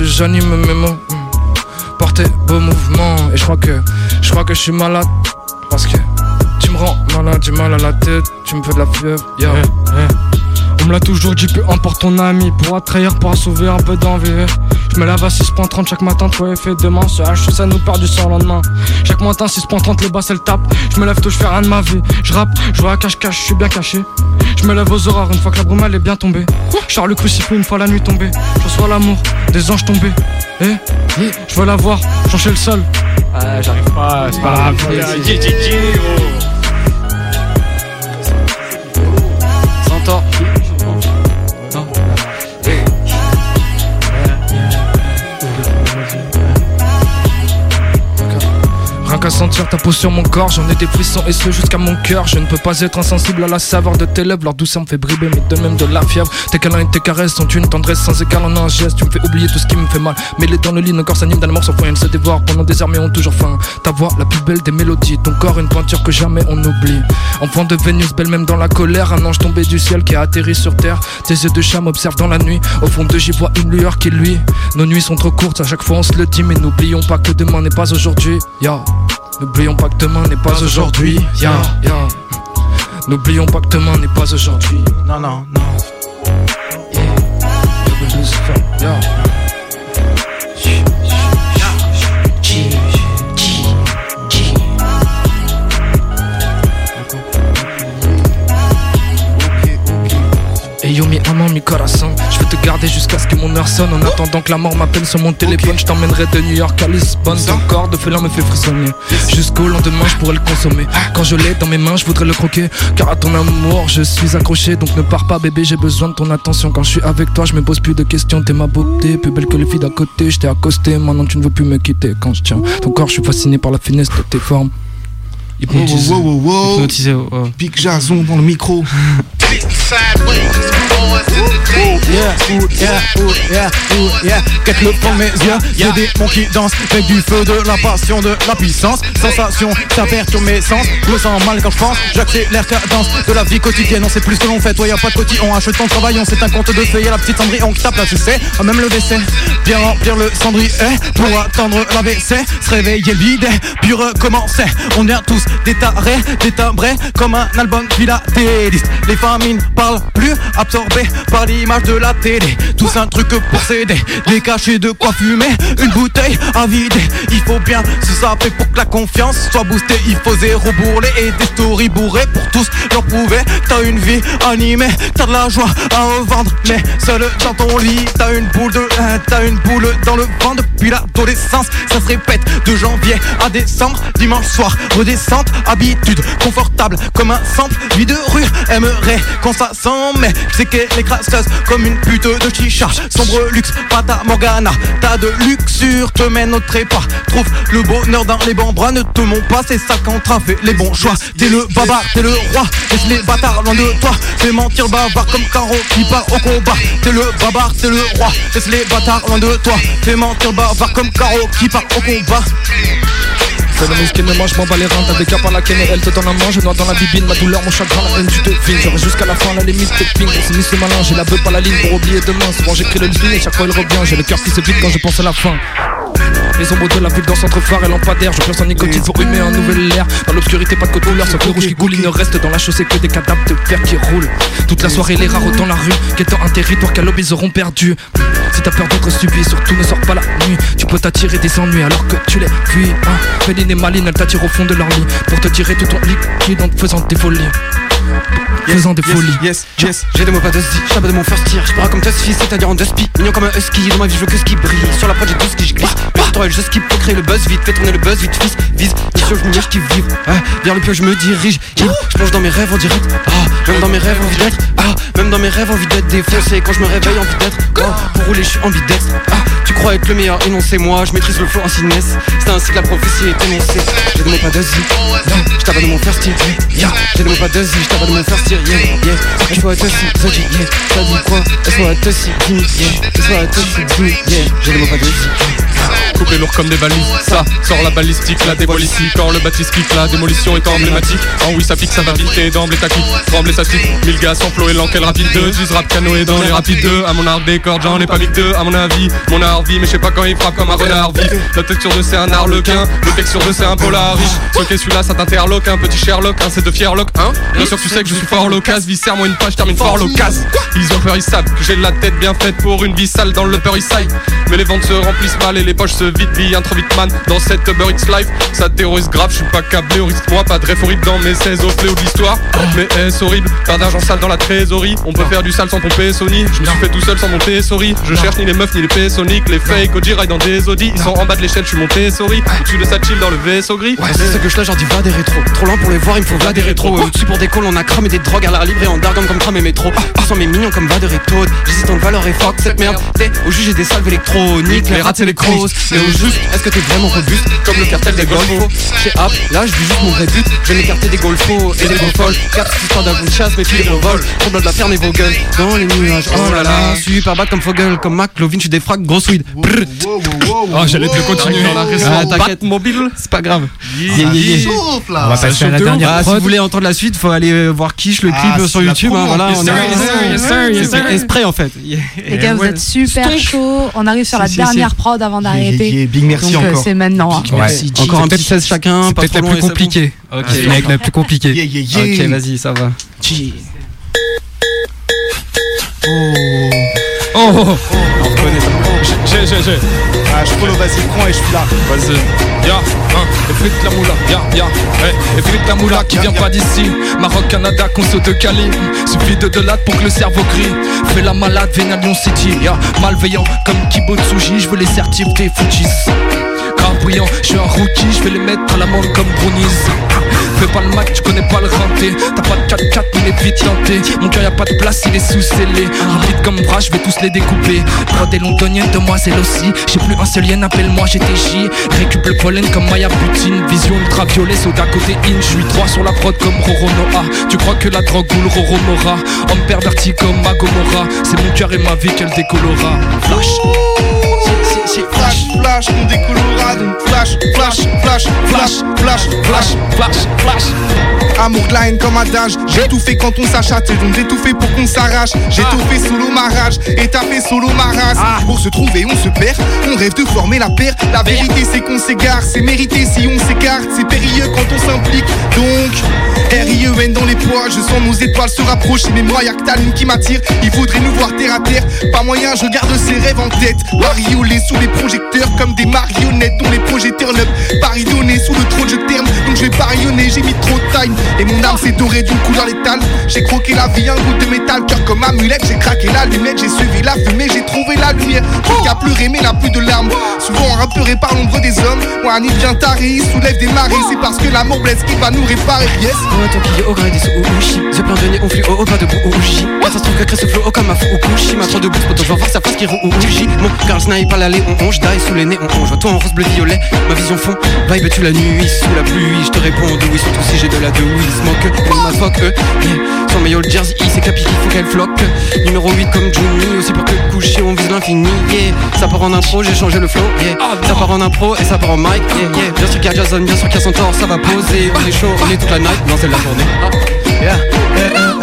J'anime mes mots hum, par tes beaux mouvements Et je crois que, je que je suis malade. Parce que tu me rends malade, j'ai mal à la tête. Tu me fais de la fièvre, yeah. On me l'a toujours dit, peu importe ton ami Pourra trahir, pourra sauver un peu d'envie. Je me lève à 6.30 chaque matin, toi et fait demain Ce H, ça nous perd du sang le lendemain Chaque matin 6.30, les basses elles tapent. Je me lève tôt, je fais rien de ma vie. Je rappe, je vois à cache-cache, je suis bien caché. Je me lève aux horreurs une fois que la brume elle est bien tombée. Charles le crucifix une fois la nuit tombée. Je reçois l'amour des anges tombés. Eh, je veux la voir, changer le sol. Ah, j'arrive pas, c'est pas grave. Qu'à sentir ta peau sur mon corps, j'en ai des frissons et ce jusqu'à mon cœur. Je ne peux pas être insensible à la saveur de tes lèvres, leur douceur me fait briber, mais de même de la fièvre. Tes câlins et tes caresses sont une tendresse sans égal en un geste. Tu me fais oublier tout ce qui me fait mal. Mais les dans le lit, nos corps s'animent d'un amour sans point, ils se dévorent pendant des heures, mais ont toujours faim. Ta voix, la plus belle des mélodies, ton corps, une peinture que jamais on oublie. Enfant de Vénus, belle même dans la colère, un ange tombé du ciel qui a atterri sur terre. Tes yeux de chat m'observent dans la nuit, au fond d'eux j'y vois une lueur qui lui. Nos nuits sont trop courtes, à chaque fois on se le dit, mais n'oublions pas que demain n'est pas aujourd'hui. Ya. N'oublions pas que demain n'est pas aujourd'hui. N'oublions pas que demain n'est pas aujourd'hui. Non, non, non. Heure sonne En attendant que la mort m'appelle sur mon téléphone Je t'emmènerai de New York à Lisbonne. Ton corps de félin me fait frissonner. Jusqu'au lendemain je pourrais le consommer. Quand je l'ai dans mes mains je voudrais le croquer. Car à ton amour je suis accroché. Donc ne pars pas bébé j'ai besoin de ton attention. Quand je suis avec toi je me pose plus de questions. T'es ma beauté plus belle que les filles d'à côté. Je t'ai accosté maintenant tu ne veux plus me quitter. Quand je tiens ton corps je suis fasciné par la finesse de tes formes. Hypnotisé. Wow, wow, wow, wow. Hypnotisé, oh, oh. Pic Jason dans le micro. [laughs] Yeah, ouh, yeah, ouh, yeah, ouh, yeah. Quête le de mes yeux, j'ai des monts qui dansent avec du feu, de la passion, de la puissance. Sensation, ça perturbe mes sens. Je me sens mal quand je pense, j'accélère cadence de la vie quotidienne. On sait plus ce que l'on fait, toi y a pas de cotillon. Achetons, travaillons, c'est un conte de fées. Y'a la petite cendrillon qui tape là, tu sais. Ah, Même le WC, bien remplir le cendrier pour attendre la WC. Se réveiller le vide, puis recommencer. On vient tous des tarés, des timbrés, comme un album philatéliste. Les famines parlent plus, absorbées par l'image de la télé. Tous un truc pour s'aider, des cachets de quoi fumer, une bouteille à vider. Il faut bien se saper pour que la confiance soit boostée. Il faut zéro bourrelet et des stories bourrées pour tous leur prouver t'as une vie animée, t'as de la joie à revendre. Mais seul dans ton lit, t'as une boule de, t'as une boule dans le vent depuis l'adolescence. Ça se répète de janvier à décembre, dimanche soir, redescente, habitude confortable comme un centre, vie de rue. Aimerait qu'on s'assemble, mais je sais qu'elle est crasseuse comme une pute de chicha. Sombre luxe, pata morgana, t'as de luxure, te mène au trépas. Trouve le bonheur dans les bons bras, ne te monte pas, c'est ça train fait les bons choix. T'es le baba, t'es le roi, laisse les bâtards loin de toi. Fais mentir bavard comme Caro qui part au combat. T'es le bavard, t'es le roi, laisse les bâtards loin de toi. Fais mentir bavard comme Caro qui part au combat. Je m'en bats les reins T'as des cas par la et elle te donne un main Je noie dans la bibine, ma douleur, mon chagrin, la haine tu devines J'aurai jusqu'à la fin la limite de ping. Mis ce malin, j'ai la beuh par la ligne pour oublier demain. Souvent j'écris le livre et chaque fois il revient. J'ai le cœur qui se vide quand je pense à la fin. Les ombres de la ville entre phares et lampadaires. Je place en nicotine pour humer un nouvel air. Dans l'obscurité pas de code couleur. Sauf le rouge qui coule Il ne reste dans la chaussée que des cadavres de fer qui roulent. Toute la soirée les rares dans la rue. Quêtant un territoire qu'à auront perdu Si t'as peur d'être suivi Surtout ne sors pas la nuit Tu peux t'attirer des ennuis alors que tu les fuis hein. Féline et Maline elles t'attirent au fond de leur lit Pour te tirer tout ton liquide en te faisant des folies Faisant des folies. Yes, yes, j'ai des mots pas de j'ai pas de mon first tir, je comme Tusfi, c'est-à-dire en dusty, mignon comme un husky, dans ma vie je veux que ce qui brille, sur la prod j'ai tout ce qui je glisse, toi je skip pour créer le buzz vite, fais tourner le buzz vite, fils, vise, mission je je vivre, ah, vers le pieu je me dirige, je plonge dans mes rêves en direct, ah, même dans mes rêves envie d'être, ah, même dans mes rêves envie d'être défoncé, quand je me réveille envie d'être, pour rouler je suis ambidextre, ah, Tu crois être le meilleur et non c'est moi. Je maîtrise le flow en finesse C'est ainsi que la prophétie est énoncée. J'ai donné pas de zi Je t'avais de mon first year yeah. J'ai donné pas de zi Je t'avais de mon first year yeah, yeah. Et soit te si Ça dit yeah. Ça dit quoi? Et soit te si Gimme yeah Et soit te si Gimme yeah. J'ai donné pas de zi Coupé lourd comme des valises, ça sort la balistique, la démolie ici Quand le bâtisse kick, la démolition est emblématique. En oui ça pique, ça va vite et d'emblée ta Tremble et ça tique, mille gars sans flow et l'enquête rapide 2 J'use rap canoë dans les rapides 2 À mon art cordes, j'en ai pas que deux. À mon avis, mon art mais je sais pas quand il frappe comme un renard vif La texture de c'est un arlequin, le texture de c'est un polar riche. Ce qu'est celui-là, ça t'interloque, un petit Sherlock, hein, c'est de Fierlock, hein? Bien sûr tu sais que je suis fort locasse, viscère moi une page, termine fort locasse Ils ont peur, ils savent que j'ai la tête bien faite pour une vie sale dans le peur, saillent. Mais les ventes se remplissent mal et les poches se vident bien trop vite man. Dans cette Uber X life Ça terrorise grave, je suis pas câblé au risque moi Pas de horrible dans mes 16 au fléau de l'histoire. Mais est-ce horrible, pas d'argent sale dans la trésorerie. On peut faire du sale sans pomper Sony Je me suis fait tout seul sans monter sorry Je cherche ni les meufs ni les P Les fake OG ride dans des Audi Ils sont en bas de l'échelle, je suis monté sorry Au-dessus de sa chill dans le vaisseau gris Ouais, c'est ce que je genre dis va des rétros. Trop lent pour les voir, il me faut va des rétros. Au-dessus pour des calls, on a cramé des drogues à la libre et en dargan comme tram et métro. Ils sont mes mignons comme va de rétaux. J'hésite en valeur et fuck cette merde. T'es au juge, j'ai des salves électroniques. Les rats, c'est les crosses. Mais au juste, est-ce que t'es vraiment robuste comme le cartel des golfos? Chez App, là, je vis juste mon vrai but. Je vais m'écarter des golfos et des golfols. Quatre cette histoire d'un de chasse, mes filles au vol. Trouble de la ferme et vos gueules. Dans les nuages, oh là là. Super bad comme Fogel, comme Mac, Lovin, je suis des frags. Oh, j'allais te le continuer. Ah, t'inquiète, mobile, c'est pas grave. Yeah, yeah, yeah. On va passer à la dernière Ah, si prod. vous voulez entendre la suite, faut aller euh, voir Kish le clip Ah, euh, sur YouTube. hein, voilà, Yes, on est exprès en fait. Les gars, vous êtes super chauds. On arrive sur la dernière prod avant d'arrêter. big merci euh, encore. c'est maintenant. hein. Encore un petit 16 chacun, peut-être la plus compliquée. Ok. Avec la plus compliquée. Ok, vas-y, ça va. Oh, oh, oh. On reconnaît ça. J'ai, j'ai, j'ai. Ah, je follow, vas-y, prends et je suis là. Vas-y, ya, hein, effrite la moula, ya, ya, ouais, effrite la moula qui vient pas d'ici. Maroc, Canada, conso de Cali. Suffit de de latte pour que le cerveau grille. Fais la malade, vénère Lyon City, ya, malveillant comme Kibotsuji, je veux les certifs des Fujis. Je suis un rookie, je vais les mettre à l'amende comme brownies. Fais pas le Mac, tu connais pas le renté. T'as pas de 4-4, il est vite tenté. Mon cœur y a pas de place, il est sous scellé. Rapide comme bras, je vais tous les découper. Prod des londoniennes, demoiselle aussi. J'ai plus un seul lien, appelle-moi GTJ. Récup le pollen comme Maya Butine. Vision ultraviolet, soda côté in. Je suis droit sur la prod comme Roro Noah. Tu crois que la drogue ou le Roro Mora? Homme perverti comme Magomora. C'est mon cœur et ma vie qu'elle décolora. Flash. Flash, flash, on décolora donc flash, flash, flash, flash, flash, flash, flash, flash. Amour de la haine comme adage, j'ai tout fait quand on s'achète, donc j'ai tout fait pour qu'on s'arrache. J'ai tout fait solo ma rage, et fait solo ma race. Pour se trouver, on se perd, on rêve de former la paire. La vérité, c'est qu'on s'égare, c'est mérité si on s'écarte, c'est périlleux quand on s'implique. Donc, R-I-E-N dans les poids, je sens nos étoiles se rapprocher, mais moi, y'a que ta qui m'attire. Il faudrait nous voir terre à terre, pas moyen, je garde ces rêves en tête. Mariolés sous les projecteurs, comme des marionnettes, dont les projecteurs neufs. Paris donné sous le trop de terme, donc je vais pas rayonner, j'ai mis trop de time. Et mon âme s'est dorée d'une couleur létale. J'ai croqué la vie, un goût de métal, cœur comme amulette. J'ai craqué la lunette, j'ai suivi la fumée, j'ai trouvé la lumière. Qui a pleuré, mais n'a plus de larmes. Souvent rappelé par l'ombre des hommes. Moi, un vient taré, soulève des marées. C'est parce que l'amour blesse qui va nous réparer. Yes. Au gré des sous-ouchi Yeux plein de nez, on flit au pas de se trouve que crée ce flow, oh, comme un couchi Ma trop de bouche, pour je vais voir sa face qui rougi Mon girl snipe à l'allée, on onge, die sous les nez, on onge Vois toi en rose, bleu, violet, ma vision fond. Vibe tu la nuit, sous la pluie, je te réponds oui Surtout si j'ai de la douille, smoke, elle ma fuck, eux. Yeah. Sans maillot, le jersey, c'est capi qu'il faut qu'elle floque. Numéro 8 comme Johnny, aussi pour que coucher, on vise l'infini, yeah. Ça part en impro, j'ai changé le flow, yeah. Ça part en impro et ça part en mic, yeah, yeah. Bien sûr qu'il y a Jason, bien sûr qu'il y a son tort, ça va poser. On est chaud, on est toute la night, la journée. Yeah. Eh,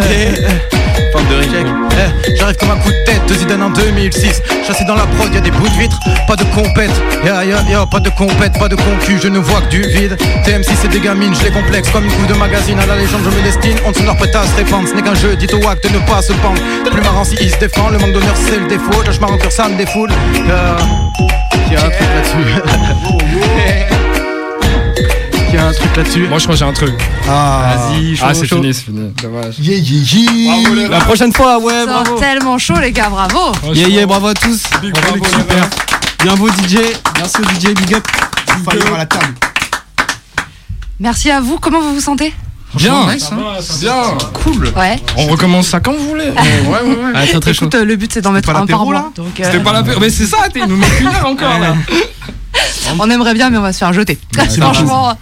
eh, eh. Forme de. Eh, J'arrive comme un coup de tête de Zidane en 2006 Chassé dans la prod, y'a des bouts de vitre Pas de compète, yeah, yeah, yeah, pas de compète, pas de concu Je ne vois que du vide. TM6 c'est des gamines, je les complexe comme une coupe de magazine. À la légende je me destine, on se leur prête à se répandre. Ce n'est qu'un jeu, dites au wack de ne pas se pendre. Plus marrant si il se défend, le manque d'honneur c'est le défaut. Josh Marancourt ça me défoule a un truc là-dessus [laughs] Il y a un truc là-dessus Moi, je crois que j'ai un truc. Ah, Vas-y, chaud, Ah, c'est chaud. fini, c'est fini. Dommage. Yeah, yeah, yeah. La prochaine fois, ouais, Sort bravo. tellement chaud, les gars, bravo. Yeah, yeah, bravo à tous. Bravo, les super. gars. Bien beau DJ. Merci au DJ, big up. Fallait à la table. Merci à vous. Comment vous vous sentez? Bien, nice, hein. bien. Cool. Ouais. On recommence ça quand vous voulez. Ouais, ouais, ouais. Ah, très très chaud. Écoute, euh, le but c'est d'en mettre pas un par l'apéro, mois. là Donc, euh, C'était pas la paix. Mais c'est ça, t'es nous manque une heure encore là. On aimerait bien, mais on va se faire jeter. Merci, franchement,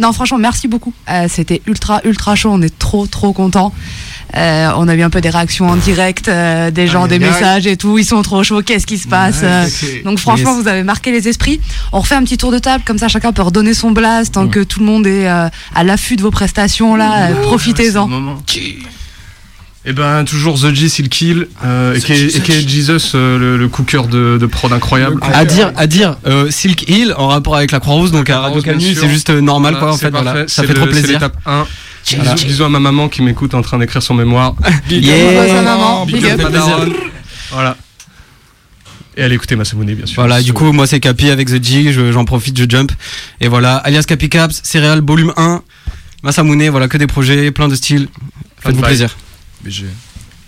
non, franchement, merci beaucoup. Euh, C'était ultra, ultra chaud. On est trop, trop contents. Euh, on a eu un peu des réactions en direct, euh, des gens, Aïe, des messages et tout. Ils sont trop chauds. Qu'est-ce qui se passe Donc franchement, Yes. vous avez marqué les esprits. On refait un petit tour de table, comme ça chacun peut redonner son blast tant que tout le monde est à l'affût de vos prestations là. Profitez-en. Et ben toujours The G Seal Kill, euh, aka, aka Jesus, euh, le, le cooker de, de prod incroyable. À dire, à dire, euh, Silk Hill en rapport avec la Croix-Rouge, donc à Radio c'est juste euh, normal quoi en fait. Voilà. Ça fait trop le- plaisir. l'étape 1. Voilà. Bisous, bisous à ma maman qui m'écoute en train d'écrire son mémoire. [laughs] Big up à maman, big up. Voilà. Et allez écouter Massamune bien sûr. Voilà, du coup, moi c'est Capi avec The G, je- j'en profite, je jump. Et voilà, alias Capi Caps, Céréales, volume 1, Massamune, voilà, que des projets, plein de styles. Faites-vous Bye. plaisir. BG.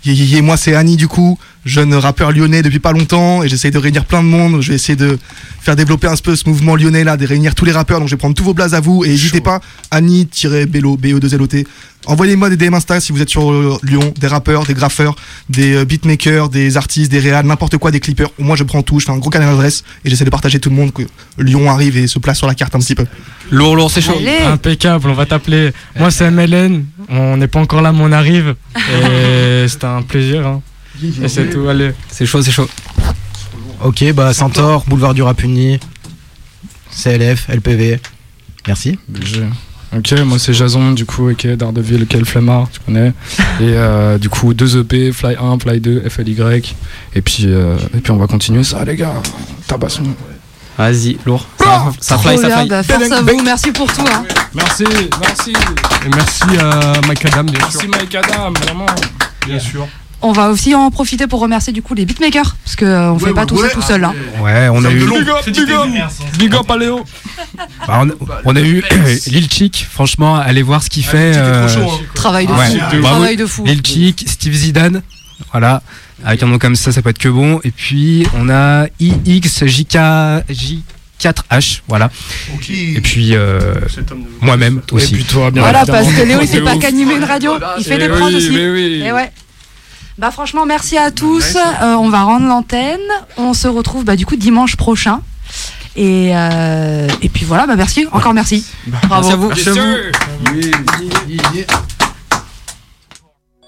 Yeah, yeah, yeah, moi c'est Annie du coup, jeune rappeur lyonnais depuis pas longtemps et j'essaye de réunir plein de monde. Je vais essayer de faire développer un peu ce mouvement lyonnais là, de réunir tous les rappeurs. Donc je vais prendre tous vos blazes à vous et n'hésitez pas, Annie-Bello, BE2LOT. Envoyez-moi des DM Insta si vous êtes sur euh, Lyon, des rappeurs, des graffeurs, des euh, beatmakers, des artistes, des réals, n'importe quoi, des clippers. Moi je prends tout, je fais un gros canal d'adresse et j'essaie de partager tout le monde que Lyon arrive et se place sur la carte un petit peu. Lourd, lourd, c'est chaud. Allez. Impeccable, on va t'appeler. Moi, c'est MLN. On n'est pas encore là, mais on arrive. Et [laughs] c'était un plaisir. hein. Et c'est tout, allez. C'est chaud, c'est chaud. Ok, bah Centaure, Boulevard du Rapuni, CLF, LPV. Merci. BG. Ok, moi c'est Jason, du coup, ok, Daredevil, quel flemmard, tu connais. Et euh, du coup, deux EP, Fly 1, Fly 2, FLY. Et puis, euh, et puis on va continuer ça, les gars. Tabassons. Vas-y, lourd. Ça, ça fly, ça bien, fly. force à vous, merci pour tout. hein. Merci, merci. Et merci à Mike Adam bien sûr. Merci Mike Adam, vraiment. Bien sûr. On va aussi en profiter pour remercier du coup les beatmakers parce que euh, on fait pas tout ça tout seul. Hein. Ouais, on a eu, Big up, big up, big up, Aléo. bah, on, on a eu [coughs] Lil Chick. Franchement, allez voir ce qu'il fait. euh, Travail de Ouais. fou, travail de fou. Lil Chick, Steve Zidane. Voilà. Avec un nom comme ça, ça peut être que bon. Et puis, on a IXJK. J4H, voilà. Et puis euh, moi-même Et aussi. puis toi, bien Voilà, évidemment. parce que Léo il [laughs] fait pas qu'animer une radio, il fait des prods aussi. mais oui. Et ouais. Bah franchement, merci à tous. Euh, on va rendre l'antenne. On se retrouve bah, du coup dimanche prochain. Et, euh, et puis voilà, bah merci. Encore merci. Bravo. Merci